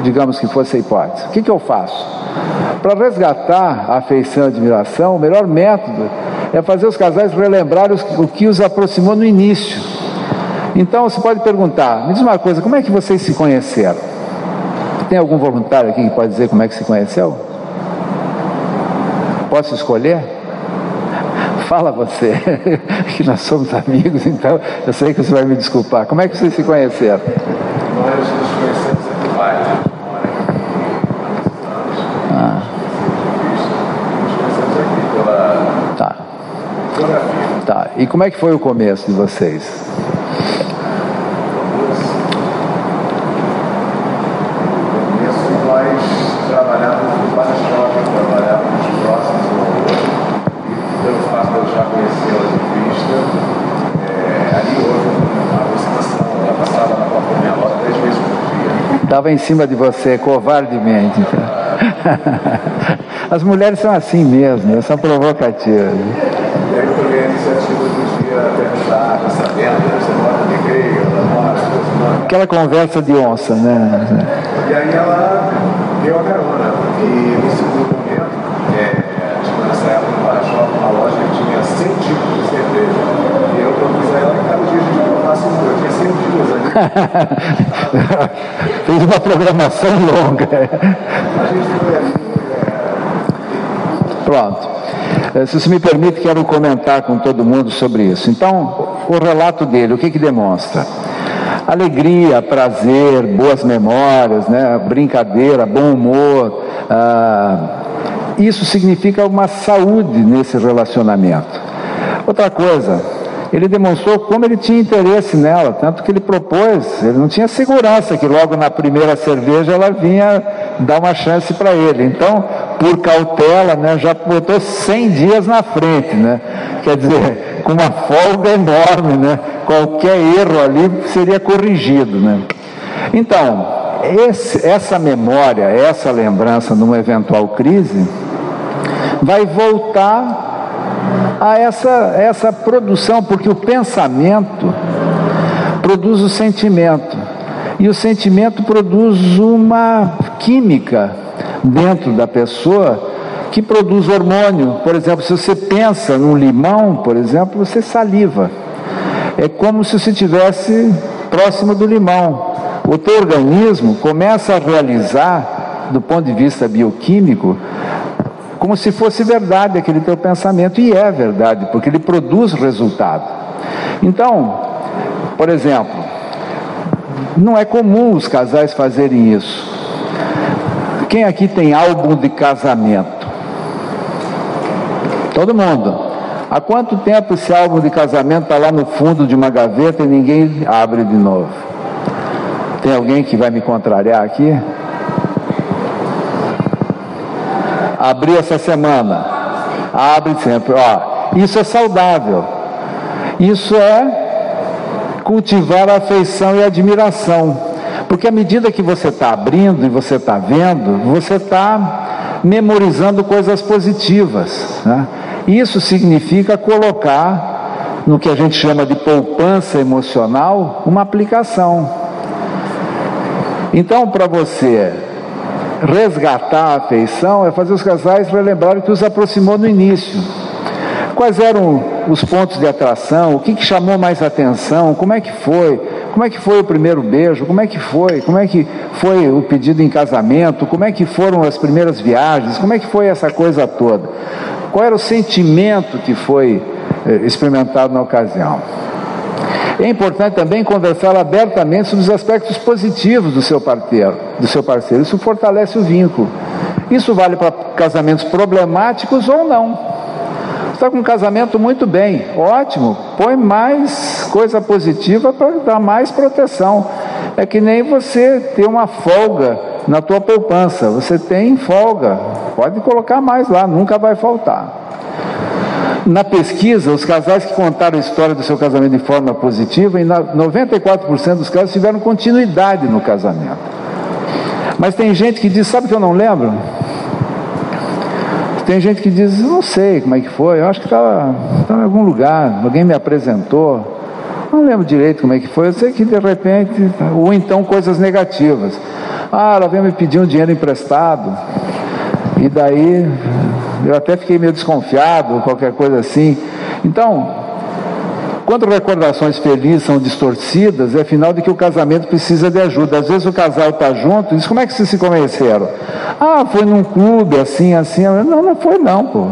digamos que fosse a hipótese. O que, que eu faço? Para resgatar a afeição e a admiração, o melhor método é fazer os casais relembrar o que os aproximou no início. Então você pode perguntar: me diz uma coisa, como é que vocês se conheceram? Tem algum voluntário aqui que pode dizer como é que se conheceu? Posso escolher? Fala você, que nós somos amigos, então eu sei que você vai me desculpar. Como é que vocês se conheceram? Nós nos conhecemos em Dubai. Ah. Nos conhecemos aqui pela. Tá. E como é que foi o começo de vocês? Estava em cima de você, covardemente. As mulheres são assim mesmo, são provocativas. E aí tomei a iniciativa do dia perguntar, tá sabendo, você mora no recreio, ela mora, Aquela conversa de onça, né? E aí ela deu a carona. E no segundo momento, é, tipo, nessa época no para-choque, uma loja que tinha 100 tipos de cerveja. E eu propus a ela que cada dia a gente provasse um. Eu tinha 100 Fez uma programação longa. Pronto. Eh, se você me permite, quero comentar com todo mundo sobre isso. Então, o relato dele, o que, que demonstra? Alegria, prazer, boas memórias, né? brincadeira, bom humor. Ah, isso significa uma saúde nesse relacionamento. Outra coisa, ele demonstrou como ele tinha interesse nela, tanto que ele propôs, ele não tinha segurança que logo na primeira cerveja ela vinha dar uma chance para ele. Então, por cautela, né, já botou 100 dias na frente, né? Quer dizer, com uma folga enorme, né? Qualquer erro ali seria corrigido, né? Então, esse, essa memória, essa lembrança numa eventual crise, vai voltar a essa, essa produção, porque o pensamento produz o sentimento, e o sentimento produz uma química dentro da pessoa que produz hormônio. Por exemplo, se você pensa num limão, por exemplo, você saliva. É como se você estivesse próximo do limão. O teu organismo começa a realizar, do ponto de vista bioquímico, como se fosse verdade aquele teu pensamento, e é verdade, porque ele produz resultado. Então, por exemplo, não é comum os casais fazerem isso. Quem aqui tem álbum de casamento? Todo mundo. Há quanto tempo esse álbum de casamento está lá no fundo de uma gaveta e ninguém abre de novo? Tem alguém que vai me contrariar aqui? Abri essa semana. Abre sempre. Ó, isso é saudável. Isso é cultivar a afeição e a admiração. Porque à medida que você está abrindo e você está vendo, você está memorizando coisas positivas. Né? Isso significa colocar no que a gente chama de poupança emocional uma aplicação. Então, para você resgatar a afeição, é fazer os casais relembrarem que os aproximou no início. Quais eram os pontos de atração? O que, que chamou mais atenção? Como é que foi? Como é que foi o primeiro beijo? Como é que foi? Como é que foi o pedido em casamento? Como é que foram as primeiras viagens? Como é que foi essa coisa toda? Qual era o sentimento que foi eh, experimentado na ocasião? É importante também conversar abertamente sobre os aspectos positivos do seu parceiro, do seu parceiro. Isso fortalece o vínculo. Isso vale para casamentos problemáticos ou não está com um casamento muito bem, ótimo, põe mais coisa positiva para dar mais proteção. É que nem você ter uma folga na tua poupança, você tem folga, pode colocar mais lá, nunca vai faltar. Na pesquisa, os casais que contaram a história do seu casamento de forma positiva, em 94% dos casos tiveram continuidade no casamento. Mas tem gente que diz, sabe que eu não lembro? Tem gente que diz, não sei como é que foi, eu acho que estava em algum lugar, alguém me apresentou, não lembro direito como é que foi, eu sei que de repente, ou então coisas negativas. Ah, ela veio me pedir um dinheiro emprestado, e daí eu até fiquei meio desconfiado, qualquer coisa assim. Então, quando recordações felizes são distorcidas, é sinal de que o casamento precisa de ajuda. Às vezes o casal está junto e diz, como é que vocês se conheceram? Ah, foi num clube, assim, assim. Não, não foi não, pô.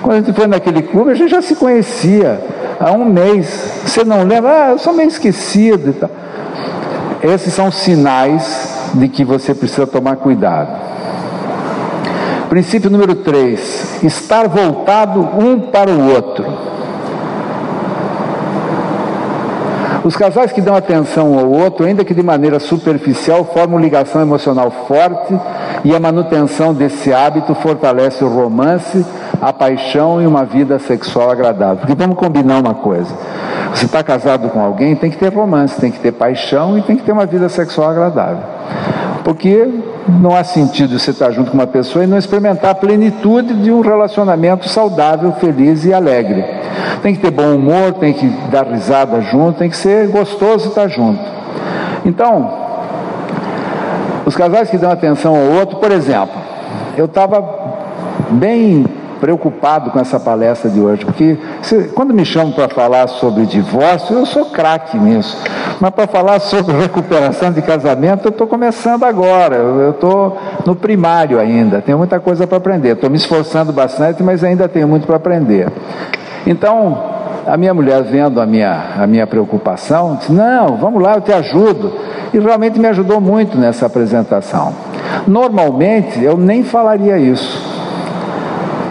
Quando a gente foi naquele clube, a gente já se conhecia há um mês. Você não lembra? Ah, eu sou meio esquecido e tal. Esses são sinais de que você precisa tomar cuidado. Princípio número 3: estar voltado um para o outro. Os casais que dão atenção ao outro, ainda que de maneira superficial, formam ligação emocional forte e a manutenção desse hábito fortalece o romance, a paixão e uma vida sexual agradável. Porque vamos combinar uma coisa: você está casado com alguém, tem que ter romance, tem que ter paixão e tem que ter uma vida sexual agradável. Porque não há sentido você estar junto com uma pessoa e não experimentar a plenitude de um relacionamento saudável, feliz e alegre. Tem que ter bom humor, tem que dar risada junto, tem que ser gostoso estar junto. Então, os casais que dão atenção ao outro, por exemplo, eu estava bem preocupado com essa palestra de hoje, porque se, quando me chamam para falar sobre divórcio, eu sou craque nisso. Mas para falar sobre recuperação de casamento, eu estou começando agora, eu estou no primário ainda, tenho muita coisa para aprender. Estou me esforçando bastante, mas ainda tenho muito para aprender. Então, a minha mulher, vendo a minha, a minha preocupação, disse: Não, vamos lá, eu te ajudo. E realmente me ajudou muito nessa apresentação. Normalmente, eu nem falaria isso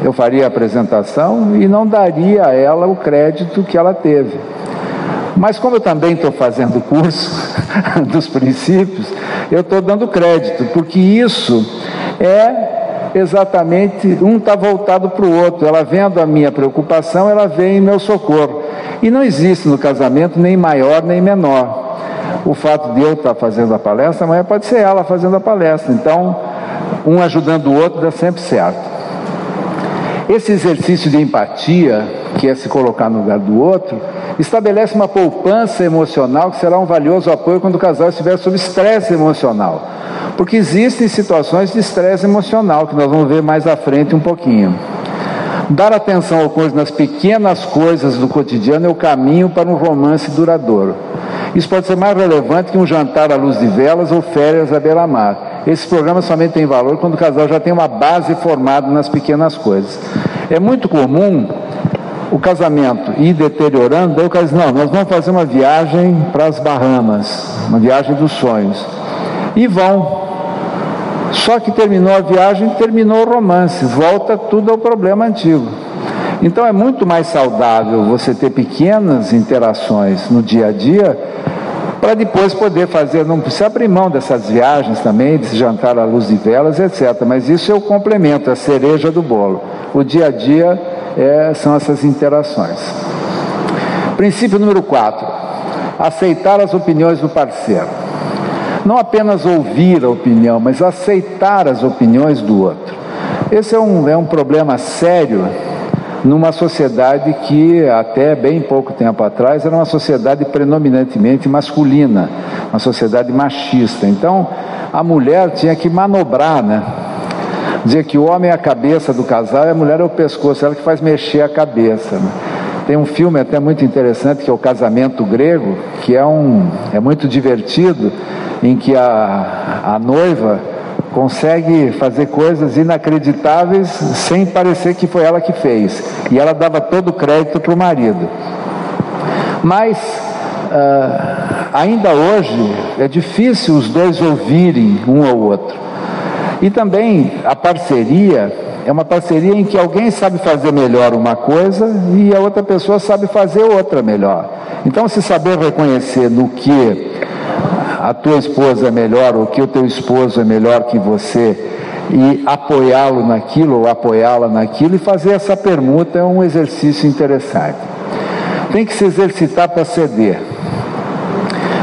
eu faria a apresentação e não daria a ela o crédito que ela teve. Mas como eu também estou fazendo o curso dos princípios, eu estou dando crédito, porque isso é exatamente, um está voltado para o outro. Ela vendo a minha preocupação, ela vem em meu socorro. E não existe no casamento nem maior nem menor. O fato de eu estar fazendo a palestra, amanhã pode ser ela fazendo a palestra. Então, um ajudando o outro dá sempre certo. Esse exercício de empatia, que é se colocar no lugar do outro, estabelece uma poupança emocional que será um valioso apoio quando o casal estiver sob estresse emocional. Porque existem situações de estresse emocional, que nós vamos ver mais à frente um pouquinho. Dar atenção ao cônjuge nas pequenas coisas do cotidiano é o caminho para um romance duradouro. Isso pode ser mais relevante que um jantar à luz de velas ou férias à beira-mar. Esse programa somente tem valor quando o casal já tem uma base formada nas pequenas coisas. É muito comum o casamento ir deteriorando, daí o cara diz, não, nós vamos fazer uma viagem para as Bahamas, uma viagem dos sonhos. E vão. Só que terminou a viagem, terminou o romance, volta tudo ao problema antigo. Então é muito mais saudável você ter pequenas interações no dia a dia para depois poder fazer, não precisa abrir mão dessas viagens também, de jantar à luz de velas, etc. Mas isso é o complemento, a cereja do bolo. O dia a dia é, são essas interações. Princípio número 4: aceitar as opiniões do parceiro. Não apenas ouvir a opinião, mas aceitar as opiniões do outro. Esse é um, é um problema sério numa sociedade que até bem pouco tempo atrás era uma sociedade predominantemente masculina, uma sociedade machista. Então a mulher tinha que manobrar, né? Dizia que o homem é a cabeça do casal e a mulher é o pescoço, ela que faz mexer a cabeça. Né? Tem um filme até muito interessante que é o Casamento Grego, que é um é muito divertido, em que a, a noiva consegue fazer coisas inacreditáveis sem parecer que foi ela que fez. E ela dava todo o crédito para o marido. Mas, uh, ainda hoje, é difícil os dois ouvirem um ao outro. E também a parceria é uma parceria em que alguém sabe fazer melhor uma coisa e a outra pessoa sabe fazer outra melhor. Então, se saber reconhecer no que a tua esposa é melhor ou que o teu esposo é melhor que você e apoiá-lo naquilo ou apoiá-la naquilo e fazer essa permuta é um exercício interessante. Tem que se exercitar para ceder.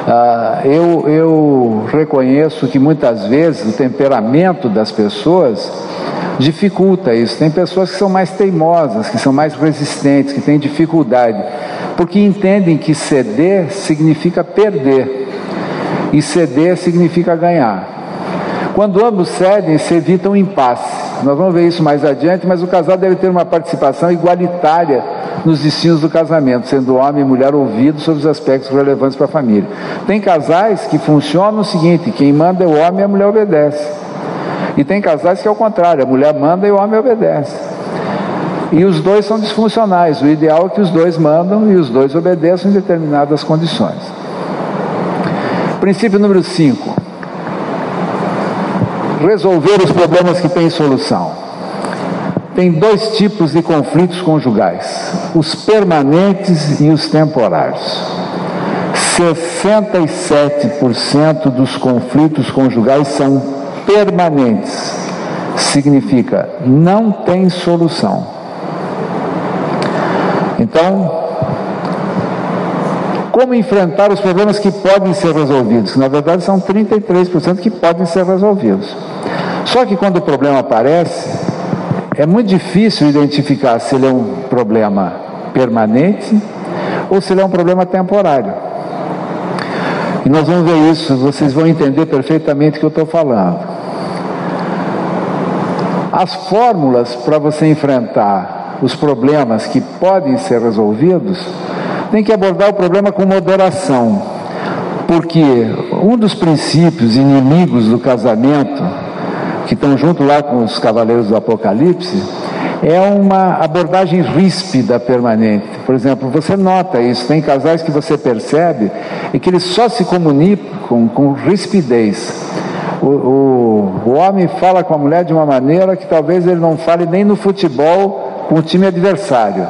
Ah, eu, eu reconheço que muitas vezes o temperamento das pessoas dificulta isso. Tem pessoas que são mais teimosas, que são mais resistentes, que têm dificuldade, porque entendem que ceder significa perder. E ceder significa ganhar. Quando ambos cedem, se evita um impasse. Nós vamos ver isso mais adiante, mas o casal deve ter uma participação igualitária nos destinos do casamento, sendo homem e mulher ouvidos sobre os aspectos relevantes para a família. Tem casais que funcionam o seguinte: quem manda é o homem e a mulher obedece. E tem casais que é o contrário: a mulher manda e o homem obedece. E os dois são disfuncionais. O ideal é que os dois mandam e os dois obedeçam em determinadas condições. Princípio número 5. Resolver os problemas que têm solução. Tem dois tipos de conflitos conjugais: os permanentes e os temporários. 67% dos conflitos conjugais são permanentes. Significa não tem solução. Então, como enfrentar os problemas que podem ser resolvidos? Na verdade, são 33% que podem ser resolvidos. Só que quando o problema aparece, é muito difícil identificar se ele é um problema permanente ou se ele é um problema temporário. E nós vamos ver isso, vocês vão entender perfeitamente o que eu estou falando. As fórmulas para você enfrentar os problemas que podem ser resolvidos, tem que abordar o problema com moderação. Porque um dos princípios inimigos do casamento, que estão junto lá com os cavaleiros do Apocalipse, é uma abordagem ríspida permanente. Por exemplo, você nota isso, tem casais que você percebe e que eles só se comunicam com rispidez. O, o, o homem fala com a mulher de uma maneira que talvez ele não fale nem no futebol com o time adversário.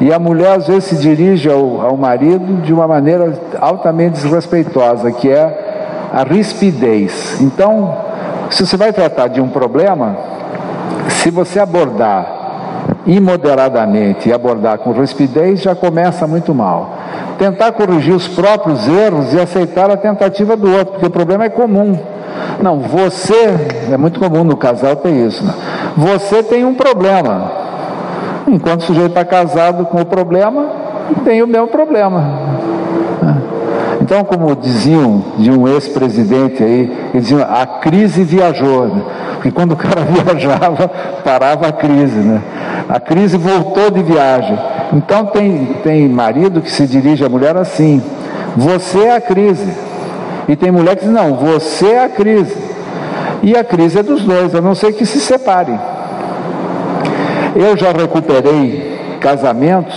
E a mulher às vezes se dirige ao, ao marido de uma maneira altamente desrespeitosa, que é a rispidez. Então, se você vai tratar de um problema, se você abordar imoderadamente e abordar com rispidez, já começa muito mal. Tentar corrigir os próprios erros e aceitar a tentativa do outro, porque o problema é comum. Não, você, é muito comum no casal ter isso, né? você tem um problema. Enquanto o sujeito está casado com o problema, tem o mesmo problema. Então, como diziam de um ex-presidente aí, eles diziam, a crise viajou. Né? Porque quando o cara viajava, parava a crise, né? A crise voltou de viagem. Então tem, tem marido que se dirige à mulher assim, você é a crise. E tem mulher que diz, não, você é a crise. E a crise é dos dois, a não ser que se separem. Eu já recuperei casamentos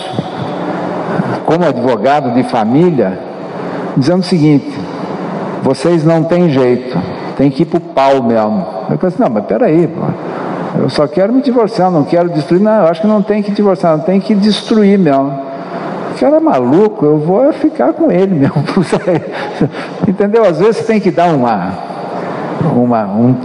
como advogado de família, dizendo o seguinte: vocês não têm jeito, tem que ir para o pau mesmo. Eu falei assim, não, mas peraí, pô. Eu só quero me divorciar, não quero destruir. Não, eu acho que não tem que divorciar, não tem que destruir mesmo. O cara é maluco, eu vou ficar com ele mesmo. Entendeu? Às vezes tem que dar uma. Uma um,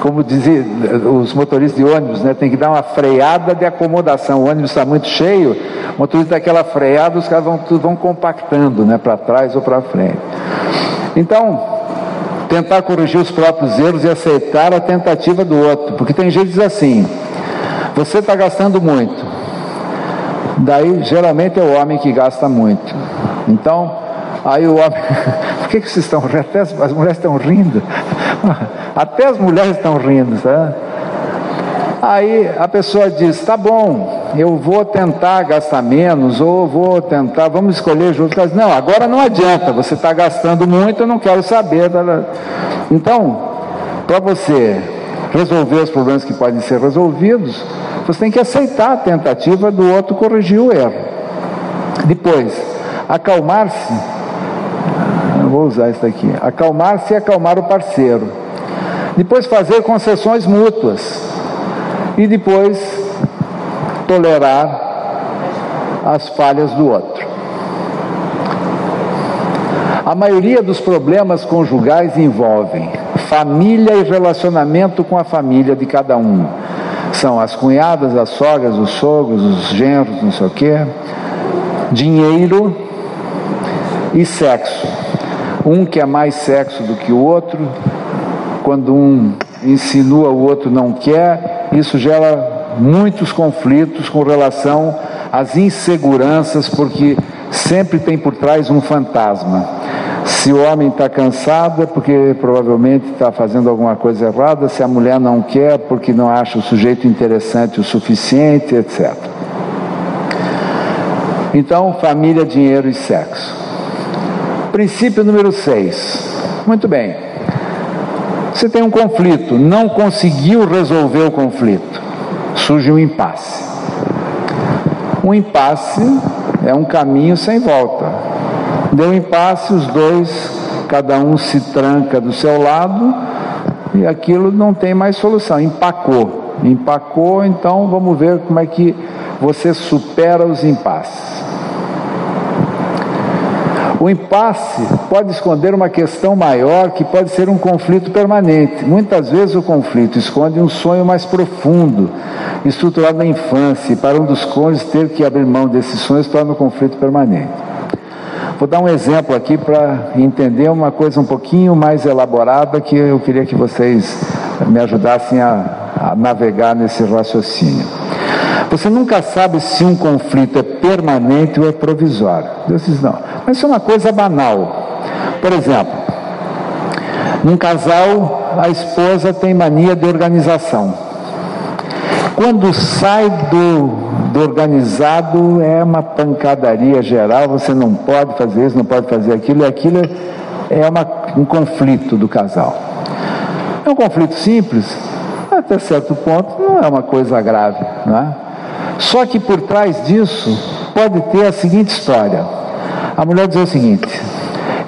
como dizia os motoristas de ônibus, né, tem que dar uma freada de acomodação. O ônibus está muito cheio, o motorista aquela freada, os caras vão, vão compactando né, para trás ou para frente. Então, tentar corrigir os próprios erros e aceitar a tentativa do outro. Porque tem gente que diz assim: você está gastando muito. Daí, geralmente, é o homem que gasta muito. Então, aí o homem. Por que, que vocês estão rindo? As mulheres estão rindo. Até as mulheres estão rindo, sabe? Aí a pessoa diz: tá bom, eu vou tentar gastar menos, ou vou tentar, vamos escolher juntos. Não, agora não adianta, você está gastando muito, eu não quero saber. Então, para você resolver os problemas que podem ser resolvidos, você tem que aceitar a tentativa do outro corrigir o erro. Depois, acalmar-se, vou usar isso aqui, acalmar-se e acalmar o parceiro. Depois, fazer concessões mútuas e depois tolerar as falhas do outro. A maioria dos problemas conjugais envolvem família e relacionamento com a família de cada um. São as cunhadas, as sogras, os sogros, os genros, não sei o quê, dinheiro e sexo. Um quer mais sexo do que o outro, quando um insinua o outro não quer, isso gera muitos conflitos com relação às inseguranças, porque sempre tem por trás um fantasma. Se o homem está cansado é porque provavelmente está fazendo alguma coisa errada, se a mulher não quer porque não acha o sujeito interessante o suficiente, etc. Então, família, dinheiro e sexo. Princípio número 6. Muito bem. Você tem um conflito, não conseguiu resolver o conflito, surge um impasse. Um impasse é um caminho sem volta. Deu impasse, os dois, cada um se tranca do seu lado e aquilo não tem mais solução. Empacou. Empacou, então vamos ver como é que você supera os impasses. O impasse pode esconder uma questão maior que pode ser um conflito permanente. Muitas vezes o conflito esconde um sonho mais profundo, estruturado na infância, e para um dos cônjuges ter que abrir mão desses sonhos torna o conflito permanente. Vou dar um exemplo aqui para entender uma coisa um pouquinho mais elaborada que eu queria que vocês me ajudassem a, a navegar nesse raciocínio. Você nunca sabe se um conflito é permanente ou é provisório. Deus diz, não. Mas isso é uma coisa banal. Por exemplo, num casal, a esposa tem mania de organização. Quando sai do, do organizado, é uma pancadaria geral, você não pode fazer isso, não pode fazer aquilo, e aquilo é uma, um conflito do casal. É um conflito simples, até certo ponto, não é uma coisa grave, não é? Só que por trás disso pode ter a seguinte história. A mulher diz o seguinte: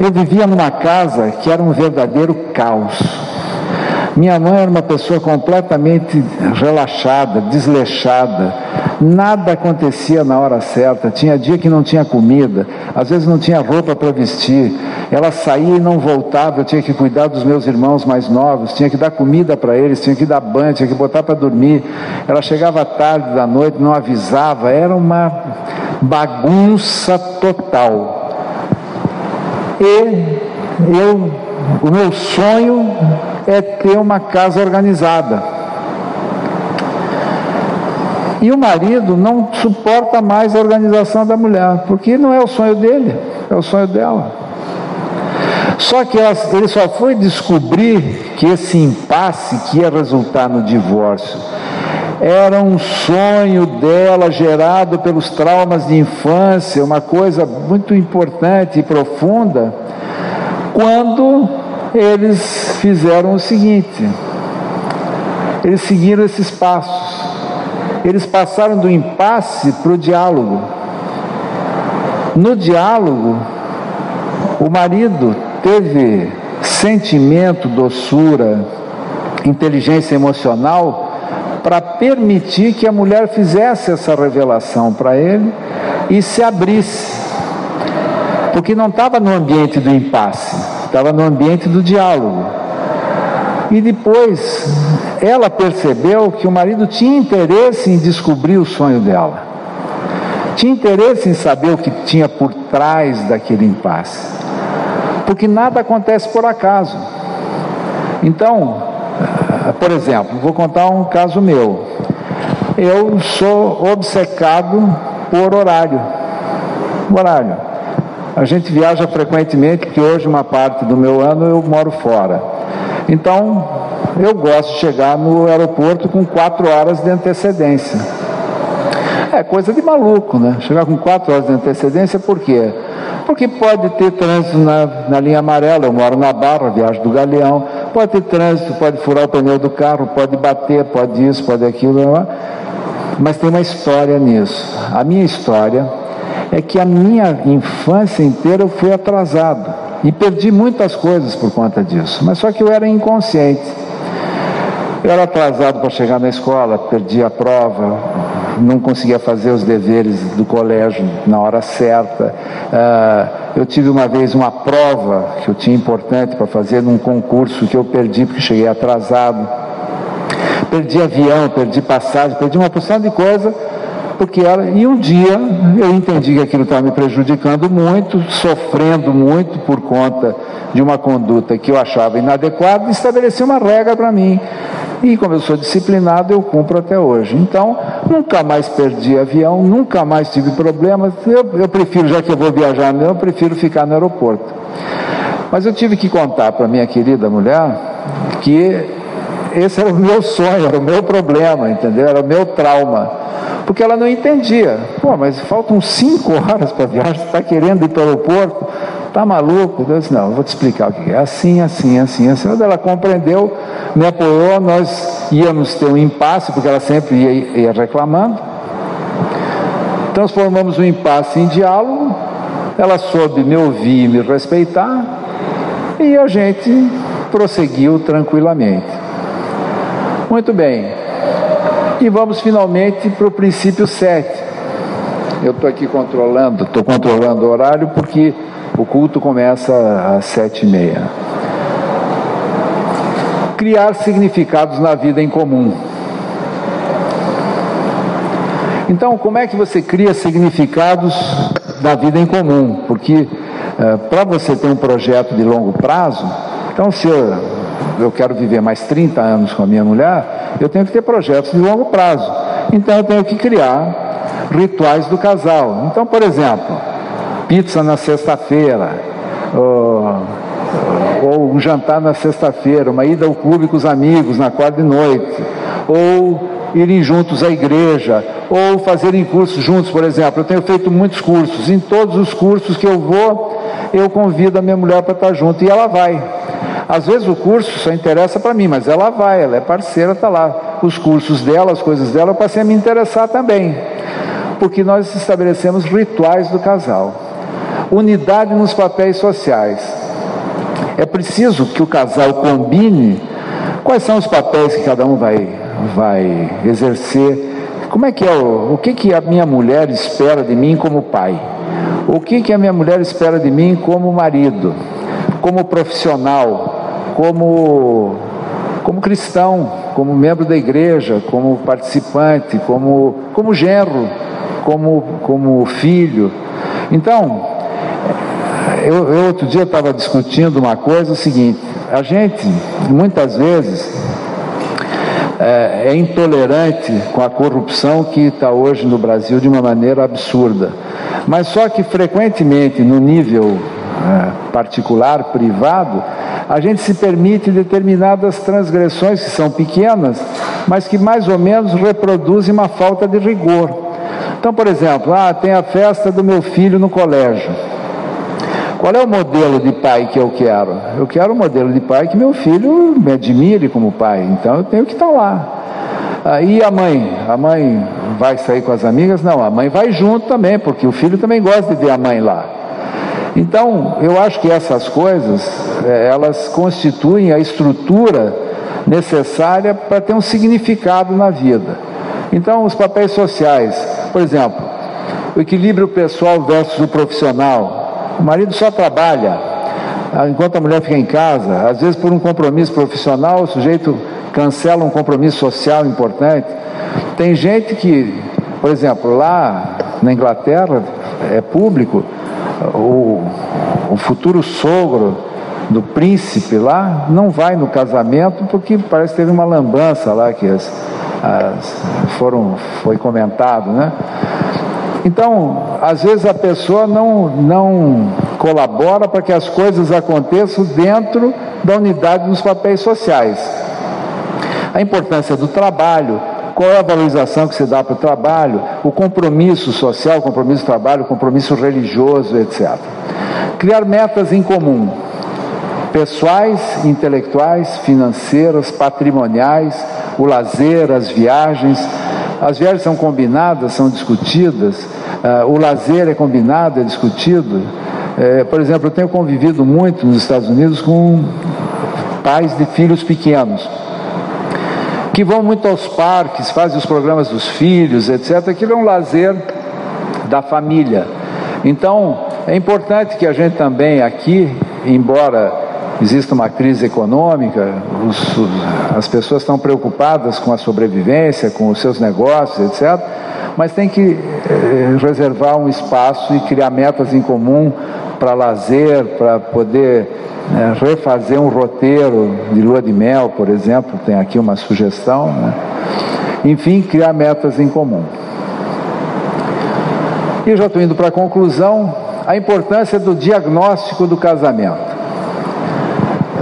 eu vivia numa casa que era um verdadeiro caos. Minha mãe era uma pessoa completamente relaxada, desleixada. Nada acontecia na hora certa. Tinha dia que não tinha comida, às vezes não tinha roupa para vestir. Ela saía e não voltava. Eu tinha que cuidar dos meus irmãos mais novos, tinha que dar comida para eles, tinha que dar banho, tinha que botar para dormir. Ela chegava tarde da noite, não avisava. Era uma bagunça total. E eu, o meu sonho é ter uma casa organizada. E o marido não suporta mais a organização da mulher, porque não é o sonho dele, é o sonho dela. Só que ele só foi descobrir que esse impasse que ia resultar no divórcio era um sonho dela gerado pelos traumas de infância, uma coisa muito importante e profunda, quando eles fizeram o seguinte: eles seguiram esses passos, eles passaram do impasse para o diálogo. No diálogo, o marido teve sentimento, doçura, inteligência emocional para permitir que a mulher fizesse essa revelação para ele e se abrisse. Porque não estava no ambiente do impasse, estava no ambiente do diálogo. E depois ela percebeu que o marido tinha interesse em descobrir o sonho dela, tinha interesse em saber o que tinha por trás daquele impasse, porque nada acontece por acaso. Então, por exemplo, vou contar um caso meu. Eu sou obcecado por horário. Horário. A gente viaja frequentemente, porque hoje uma parte do meu ano eu moro fora. Então, eu gosto de chegar no aeroporto com quatro horas de antecedência. É coisa de maluco, né? Chegar com quatro horas de antecedência, por quê? Porque pode ter trânsito na, na linha amarela, eu moro na Barra, viajo do Galeão, pode ter trânsito, pode furar o pneu do carro, pode bater, pode isso, pode aquilo, mas tem uma história nisso. A minha história é que a minha infância inteira eu fui atrasado e perdi muitas coisas por conta disso, mas só que eu era inconsciente. Eu era atrasado para chegar na escola, perdi a prova, não conseguia fazer os deveres do colégio na hora certa. Uh, eu tive uma vez uma prova que eu tinha importante para fazer num concurso que eu perdi porque cheguei atrasado. Perdi avião, perdi passagem, perdi uma porção de coisa porque era. E um dia eu entendi que aquilo estava me prejudicando muito, sofrendo muito por conta de uma conduta que eu achava inadequada, estabeleci uma regra para mim. E como eu sou disciplinado, eu cumpro até hoje. Então, nunca mais perdi avião, nunca mais tive problemas. Eu, eu prefiro, já que eu vou viajar, eu prefiro ficar no aeroporto. Mas eu tive que contar para minha querida mulher que esse era o meu sonho, era o meu problema, entendeu? Era o meu trauma. Porque ela não entendia. Pô, mas faltam cinco horas para viagem, você está querendo ir para o aeroporto? Tá maluco? Eu disse, não, vou te explicar o que é. Assim, assim, assim, assim. Quando ela compreendeu, me apoiou, nós íamos ter um impasse, porque ela sempre ia, ia reclamando. Transformamos o impasse em diálogo, ela soube me ouvir e me respeitar, e a gente prosseguiu tranquilamente. Muito bem. E vamos finalmente para o princípio 7. Eu estou aqui controlando, estou controlando o horário porque O culto começa às sete e meia. Criar significados na vida em comum. Então, como é que você cria significados da vida em comum? Porque é, para você ter um projeto de longo prazo, então se eu, eu quero viver mais 30 anos com a minha mulher, eu tenho que ter projetos de longo prazo. Então eu tenho que criar rituais do casal. Então, por exemplo, pizza na sexta-feira, ou, ou um jantar na sexta-feira, uma ida ao clube com os amigos na quarta de noite, ou irem juntos à igreja, ou fazerem cursos juntos, por exemplo. Eu tenho feito muitos cursos. Em todos os cursos que eu vou, eu convido a minha mulher para estar junto e ela vai. Às vezes o curso só interessa para mim, mas ela vai, ela é parceira, está lá. Os cursos dela, as coisas dela, eu passei a me interessar também. Porque nós estabelecemos rituais do casal. Unidade nos papéis sociais. É preciso que o casal combine quais são os papéis que cada um vai, vai exercer. Como é que é o, o que, que a minha mulher espera de mim como pai? O que, que a minha mulher espera de mim como marido, como profissional, como, como cristão, como membro da igreja, como participante, como, como genro, como, como filho. Então, eu, eu outro dia estava discutindo uma coisa, o seguinte, a gente muitas vezes é, é intolerante com a corrupção que está hoje no Brasil de uma maneira absurda. Mas só que frequentemente no nível é, particular, privado, a gente se permite determinadas transgressões que são pequenas, mas que mais ou menos reproduzem uma falta de rigor. Então, por exemplo, ah, tem a festa do meu filho no colégio. Qual é o modelo de pai que eu quero? Eu quero o modelo de pai que meu filho me admire como pai, então eu tenho que estar lá. Ah, e a mãe? A mãe vai sair com as amigas? Não, a mãe vai junto também, porque o filho também gosta de ver a mãe lá. Então, eu acho que essas coisas, é, elas constituem a estrutura necessária para ter um significado na vida. Então, os papéis sociais, por exemplo, o equilíbrio pessoal versus o profissional. O marido só trabalha, enquanto a mulher fica em casa, às vezes por um compromisso profissional, o sujeito cancela um compromisso social importante. Tem gente que, por exemplo, lá na Inglaterra, é público, o, o futuro sogro do príncipe lá não vai no casamento porque parece que teve uma lambança lá que as, as, foram, foi comentado, né? Então, às vezes a pessoa não, não colabora para que as coisas aconteçam dentro da unidade dos papéis sociais a importância do trabalho, qual é a valorização que se dá para o trabalho, o compromisso social, o compromisso do trabalho, o compromisso religioso, etc. Criar metas em comum, pessoais, intelectuais, financeiras, patrimoniais, o lazer, as viagens. As viagens são combinadas, são discutidas, uh, o lazer é combinado, é discutido. Uh, por exemplo, eu tenho convivido muito nos Estados Unidos com pais de filhos pequenos que vão muito aos parques, fazem os programas dos filhos, etc. Aquilo é um lazer da família. Então, é importante que a gente também aqui, embora exista uma crise econômica, os, as pessoas estão preocupadas com a sobrevivência, com os seus negócios, etc. Mas tem que eh, reservar um espaço e criar metas em comum para lazer, para poder né, refazer um roteiro de lua de mel, por exemplo, tem aqui uma sugestão. Né? Enfim, criar metas em comum. E já estou indo para a conclusão, a importância do diagnóstico do casamento.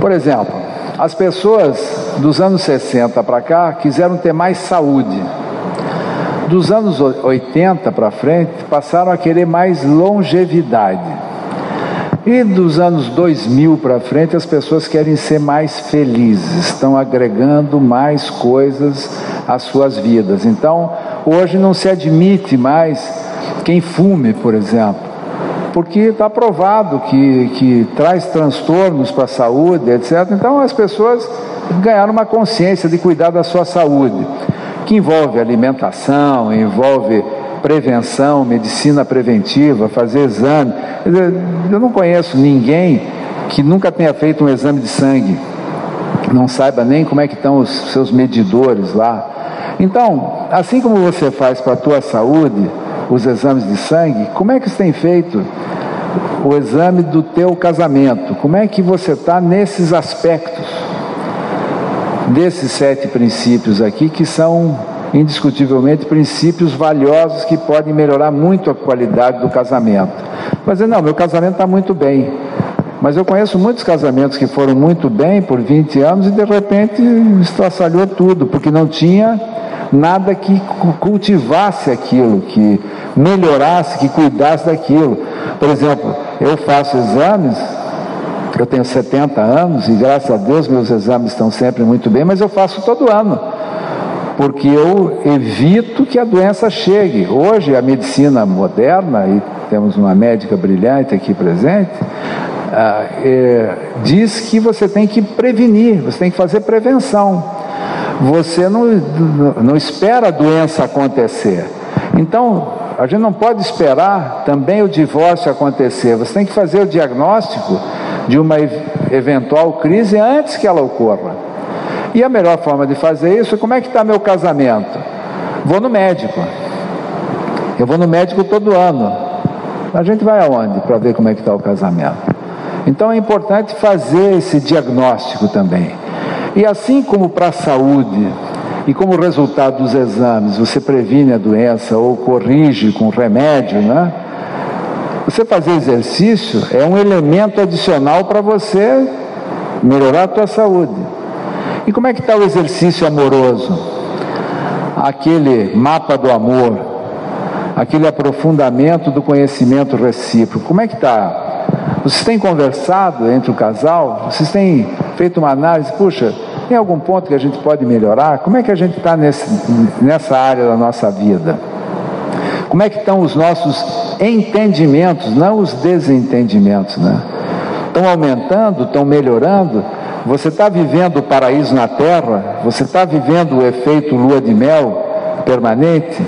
Por exemplo, as pessoas dos anos 60 para cá quiseram ter mais saúde. Dos anos 80 para frente, passaram a querer mais longevidade. E dos anos 2000 para frente, as pessoas querem ser mais felizes, estão agregando mais coisas às suas vidas. Então, hoje não se admite mais quem fume, por exemplo, porque está provado que, que traz transtornos para a saúde, etc. Então, as pessoas ganharam uma consciência de cuidar da sua saúde, que envolve alimentação, envolve prevenção, medicina preventiva, fazer exame. Eu não conheço ninguém que nunca tenha feito um exame de sangue, não saiba nem como é que estão os seus medidores lá. Então, assim como você faz para a tua saúde os exames de sangue, como é que você tem feito o exame do teu casamento? Como é que você está nesses aspectos? Desses sete princípios aqui que são indiscutivelmente princípios valiosos que podem melhorar muito a qualidade do casamento. Mas não, meu casamento está muito bem. Mas eu conheço muitos casamentos que foram muito bem por 20 anos e de repente estraçalhou tudo, porque não tinha nada que cultivasse aquilo, que melhorasse, que cuidasse daquilo. Por exemplo, eu faço exames, eu tenho 70 anos e graças a Deus meus exames estão sempre muito bem, mas eu faço todo ano porque eu evito que a doença chegue. Hoje, a medicina moderna, e temos uma médica brilhante aqui presente, ah, é, diz que você tem que prevenir, você tem que fazer prevenção. Você não, não espera a doença acontecer. Então, a gente não pode esperar também o divórcio acontecer. Você tem que fazer o diagnóstico de uma eventual crise antes que ela ocorra. E a melhor forma de fazer isso, como é que está meu casamento? Vou no médico. Eu vou no médico todo ano. A gente vai aonde para ver como é que está o casamento? Então é importante fazer esse diagnóstico também. E assim como para a saúde, e como resultado dos exames, você previne a doença ou corrige com remédio, né? Você fazer exercício é um elemento adicional para você melhorar a tua saúde. E como é que está o exercício amoroso? Aquele mapa do amor, aquele aprofundamento do conhecimento recíproco, como é que está? Vocês têm conversado entre o casal? Vocês têm feito uma análise? Puxa, tem algum ponto que a gente pode melhorar? Como é que a gente está nessa área da nossa vida? Como é que estão os nossos entendimentos, não os desentendimentos, né? Estão aumentando, estão melhorando? Você está vivendo o paraíso na terra? Você está vivendo o efeito lua de mel permanente?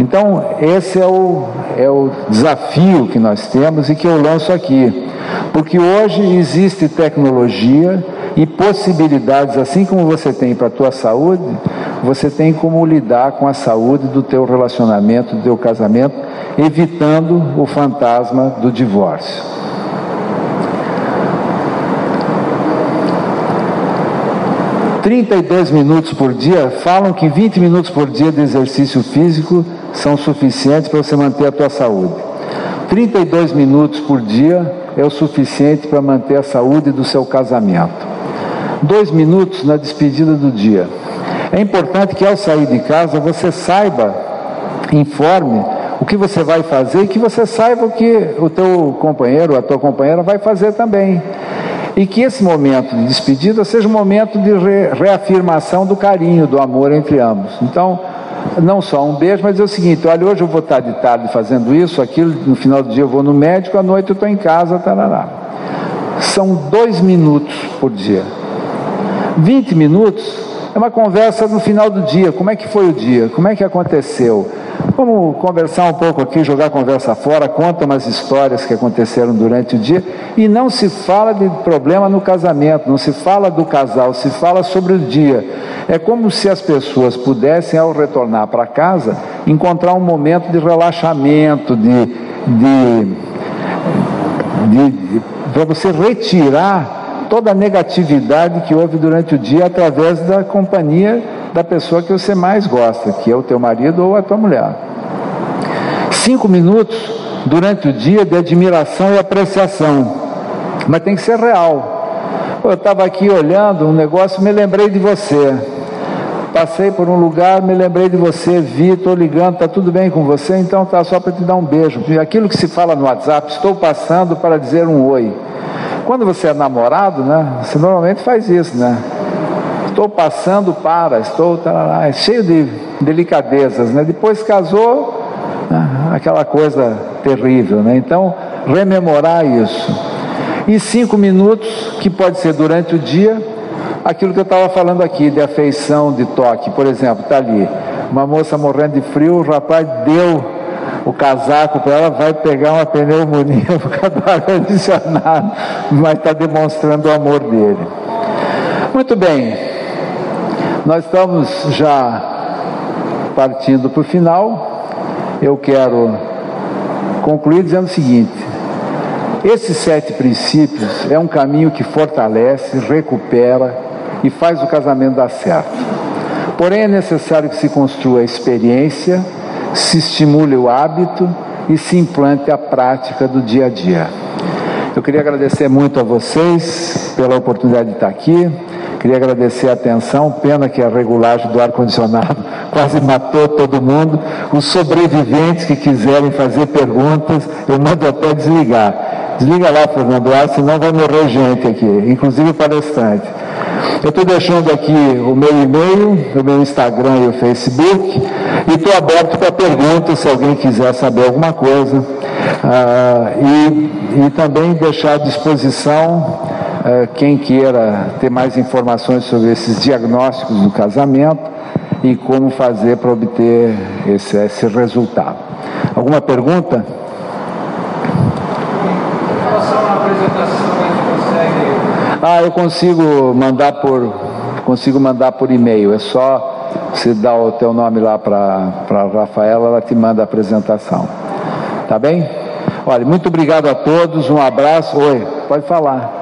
Então, esse é o, é o desafio que nós temos e que eu lanço aqui. Porque hoje existe tecnologia e possibilidades, assim como você tem para a tua saúde, você tem como lidar com a saúde do teu relacionamento, do teu casamento, evitando o fantasma do divórcio. 32 minutos por dia, falam que 20 minutos por dia de exercício físico são suficientes para você manter a tua saúde. 32 minutos por dia é o suficiente para manter a saúde do seu casamento. Dois minutos na despedida do dia. É importante que ao sair de casa você saiba, informe o que você vai fazer e que você saiba o que o teu companheiro, a tua companheira vai fazer também e que esse momento de despedida seja um momento de re reafirmação do carinho, do amor entre ambos. Então, não só um beijo, mas é o seguinte: olha, hoje eu vou estar de tarde fazendo isso, aquilo, no final do dia eu vou no médico, à noite eu estou em casa, tarará. São dois minutos por dia. 20 minutos é uma conversa no final do dia. Como é que foi o dia? Como é que aconteceu? Vamos conversar um pouco aqui, jogar conversa fora, conta umas histórias que aconteceram durante o dia e não se fala de problema no casamento, não se fala do casal, se fala sobre o dia. É como se as pessoas pudessem, ao retornar para casa, encontrar um momento de relaxamento, de, de, de, de para você retirar toda a negatividade que houve durante o dia através da companhia da pessoa que você mais gosta, que é o teu marido ou a tua mulher. Cinco minutos durante o dia de admiração e apreciação, mas tem que ser real. Eu estava aqui olhando um negócio, me lembrei de você. Passei por um lugar, me lembrei de você, vi, estou ligando, está tudo bem com você? Então tá só para te dar um beijo. Aquilo que se fala no WhatsApp, estou passando para dizer um oi. Quando você é namorado, né? Você normalmente faz isso, né? estou passando para, estou tarará, é cheio de delicadezas, né? Depois casou, né? aquela coisa terrível, né? Então, rememorar isso. E cinco minutos, que pode ser durante o dia, aquilo que eu estava falando aqui, de afeição, de toque, por exemplo, está ali. uma moça morrendo de frio, o rapaz deu o casaco para ela, vai pegar uma pneumonia por causa do ar-condicionado, mas está demonstrando o amor dele. Muito bem, nós estamos já partindo para o final. Eu quero concluir dizendo o seguinte: esses sete princípios é um caminho que fortalece, recupera e faz o casamento dar certo. Porém, é necessário que se construa a experiência, se estimule o hábito e se implante a prática do dia a dia. Eu queria agradecer muito a vocês pela oportunidade de estar aqui. Queria agradecer a atenção, pena que a regulagem do ar-condicionado quase matou todo mundo. Os sobreviventes que quiserem fazer perguntas, eu mando até desligar. Desliga lá, Fernando Ar, senão vai morrer gente aqui, inclusive o palestrante. Eu estou deixando aqui o meu e-mail, o meu Instagram e o Facebook, e estou aberto para perguntas se alguém quiser saber alguma coisa. Ah, e, e também deixar à disposição ah, quem queira ter mais informações sobre esses diagnósticos do casamento e como fazer para obter esse, esse resultado. Alguma pergunta? Ah, eu consigo mandar por consigo mandar por e-mail. É só você dar o teu nome lá para a Rafaela, ela te manda a apresentação. Tá bem? Olha, muito obrigado a todos, um abraço. Oi, pode falar.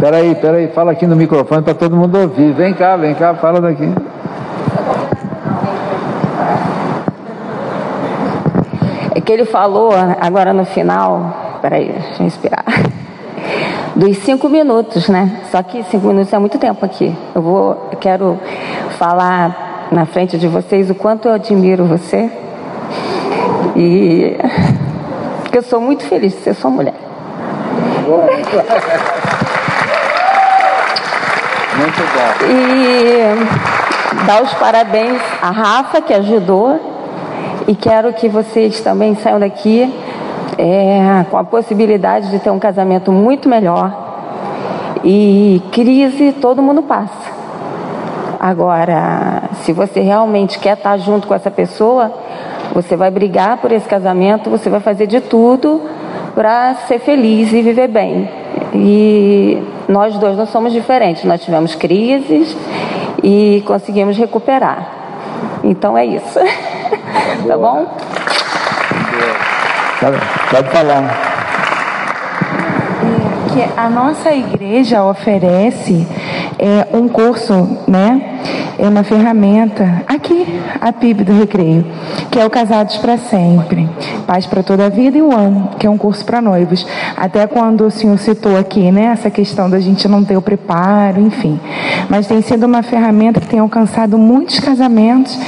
Peraí, peraí, fala aqui no microfone para todo mundo ouvir. Vem cá, vem cá, fala daqui. É que ele falou agora no final, peraí, deixa eu inspirar, dos cinco minutos, né? Só que cinco minutos é muito tempo aqui. Eu vou, eu quero falar na frente de vocês o quanto eu admiro você e eu sou muito feliz de ser sua mulher. Muito bom. E dar os parabéns à Rafa, que ajudou, e quero que vocês também saiam daqui é, com a possibilidade de ter um casamento muito melhor. E crise todo mundo passa. Agora, se você realmente quer estar junto com essa pessoa, você vai brigar por esse casamento, você vai fazer de tudo para ser feliz e viver bem. E nós dois não somos diferentes, nós tivemos crises e conseguimos recuperar. Então é isso. tá bom? Pode falar. É, que a nossa igreja oferece é, um curso, né? É uma ferramenta aqui, a PIB do Recreio, que é o Casados para Sempre, Paz para toda a vida e o ano, que é um curso para noivos. Até quando o senhor citou aqui, né, essa questão da gente não ter o preparo, enfim. Mas tem sido uma ferramenta que tem alcançado muitos casamentos,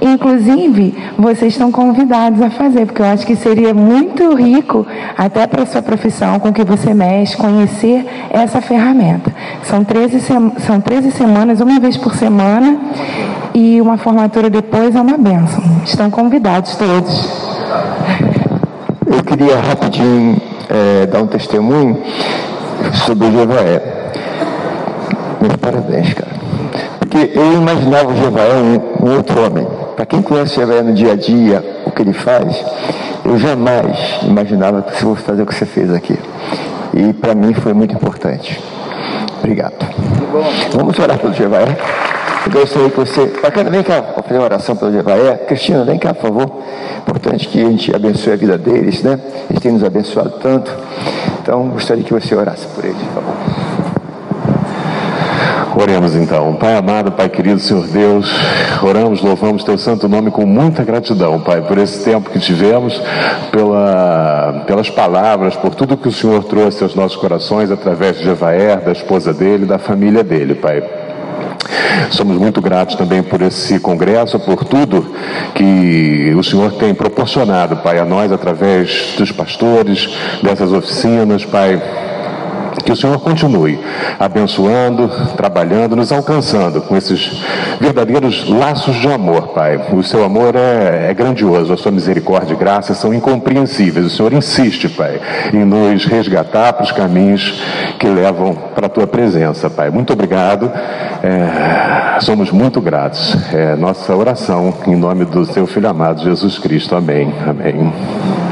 inclusive vocês estão convidados a fazer, porque eu acho que seria muito rico, até para a sua profissão, com que você mexe, conhecer essa ferramenta. São 13, são 13 semanas, uma vez por semana, e uma formatura depois é uma benção. Estão convidados todos. Eu queria rapidinho é, dar um testemunho sobre o Jevaé. Meus parabéns, cara. Porque eu imaginava o Jevaé um, um outro homem. Para quem conhece o Jevaé no dia a dia, o que ele faz, eu jamais imaginava que você fosse fazer o que você fez aqui. E para mim foi muito importante. Obrigado. Vamos orar pelo Jevaé. Eu gostaria que você. Bacana, vem cá, vou fazer uma oração pelo Jevaé. Cristina, vem cá, por favor. Importante que a gente abençoe a vida deles, né? Eles têm nos abençoado tanto. Então, gostaria que você orasse por eles, por favor. Oremos então. Pai amado, Pai querido, Senhor Deus, oramos, louvamos Teu santo nome com muita gratidão, Pai, por esse tempo que tivemos, pela, pelas palavras, por tudo que o Senhor trouxe aos nossos corações através de Evaer, da esposa dele, da família dele, Pai. Somos muito gratos também por esse congresso, por tudo que o Senhor tem proporcionado, Pai, a nós através dos pastores, dessas oficinas, Pai que o Senhor continue abençoando, trabalhando, nos alcançando com esses verdadeiros laços de amor, Pai. O seu amor é, é grandioso, a sua misericórdia e graça são incompreensíveis. O Senhor insiste, Pai, em nos resgatar para os caminhos que levam para a tua presença, Pai. Muito obrigado. É, somos muito gratos. É nossa oração em nome do seu Filho amado Jesus Cristo. Amém. Amém.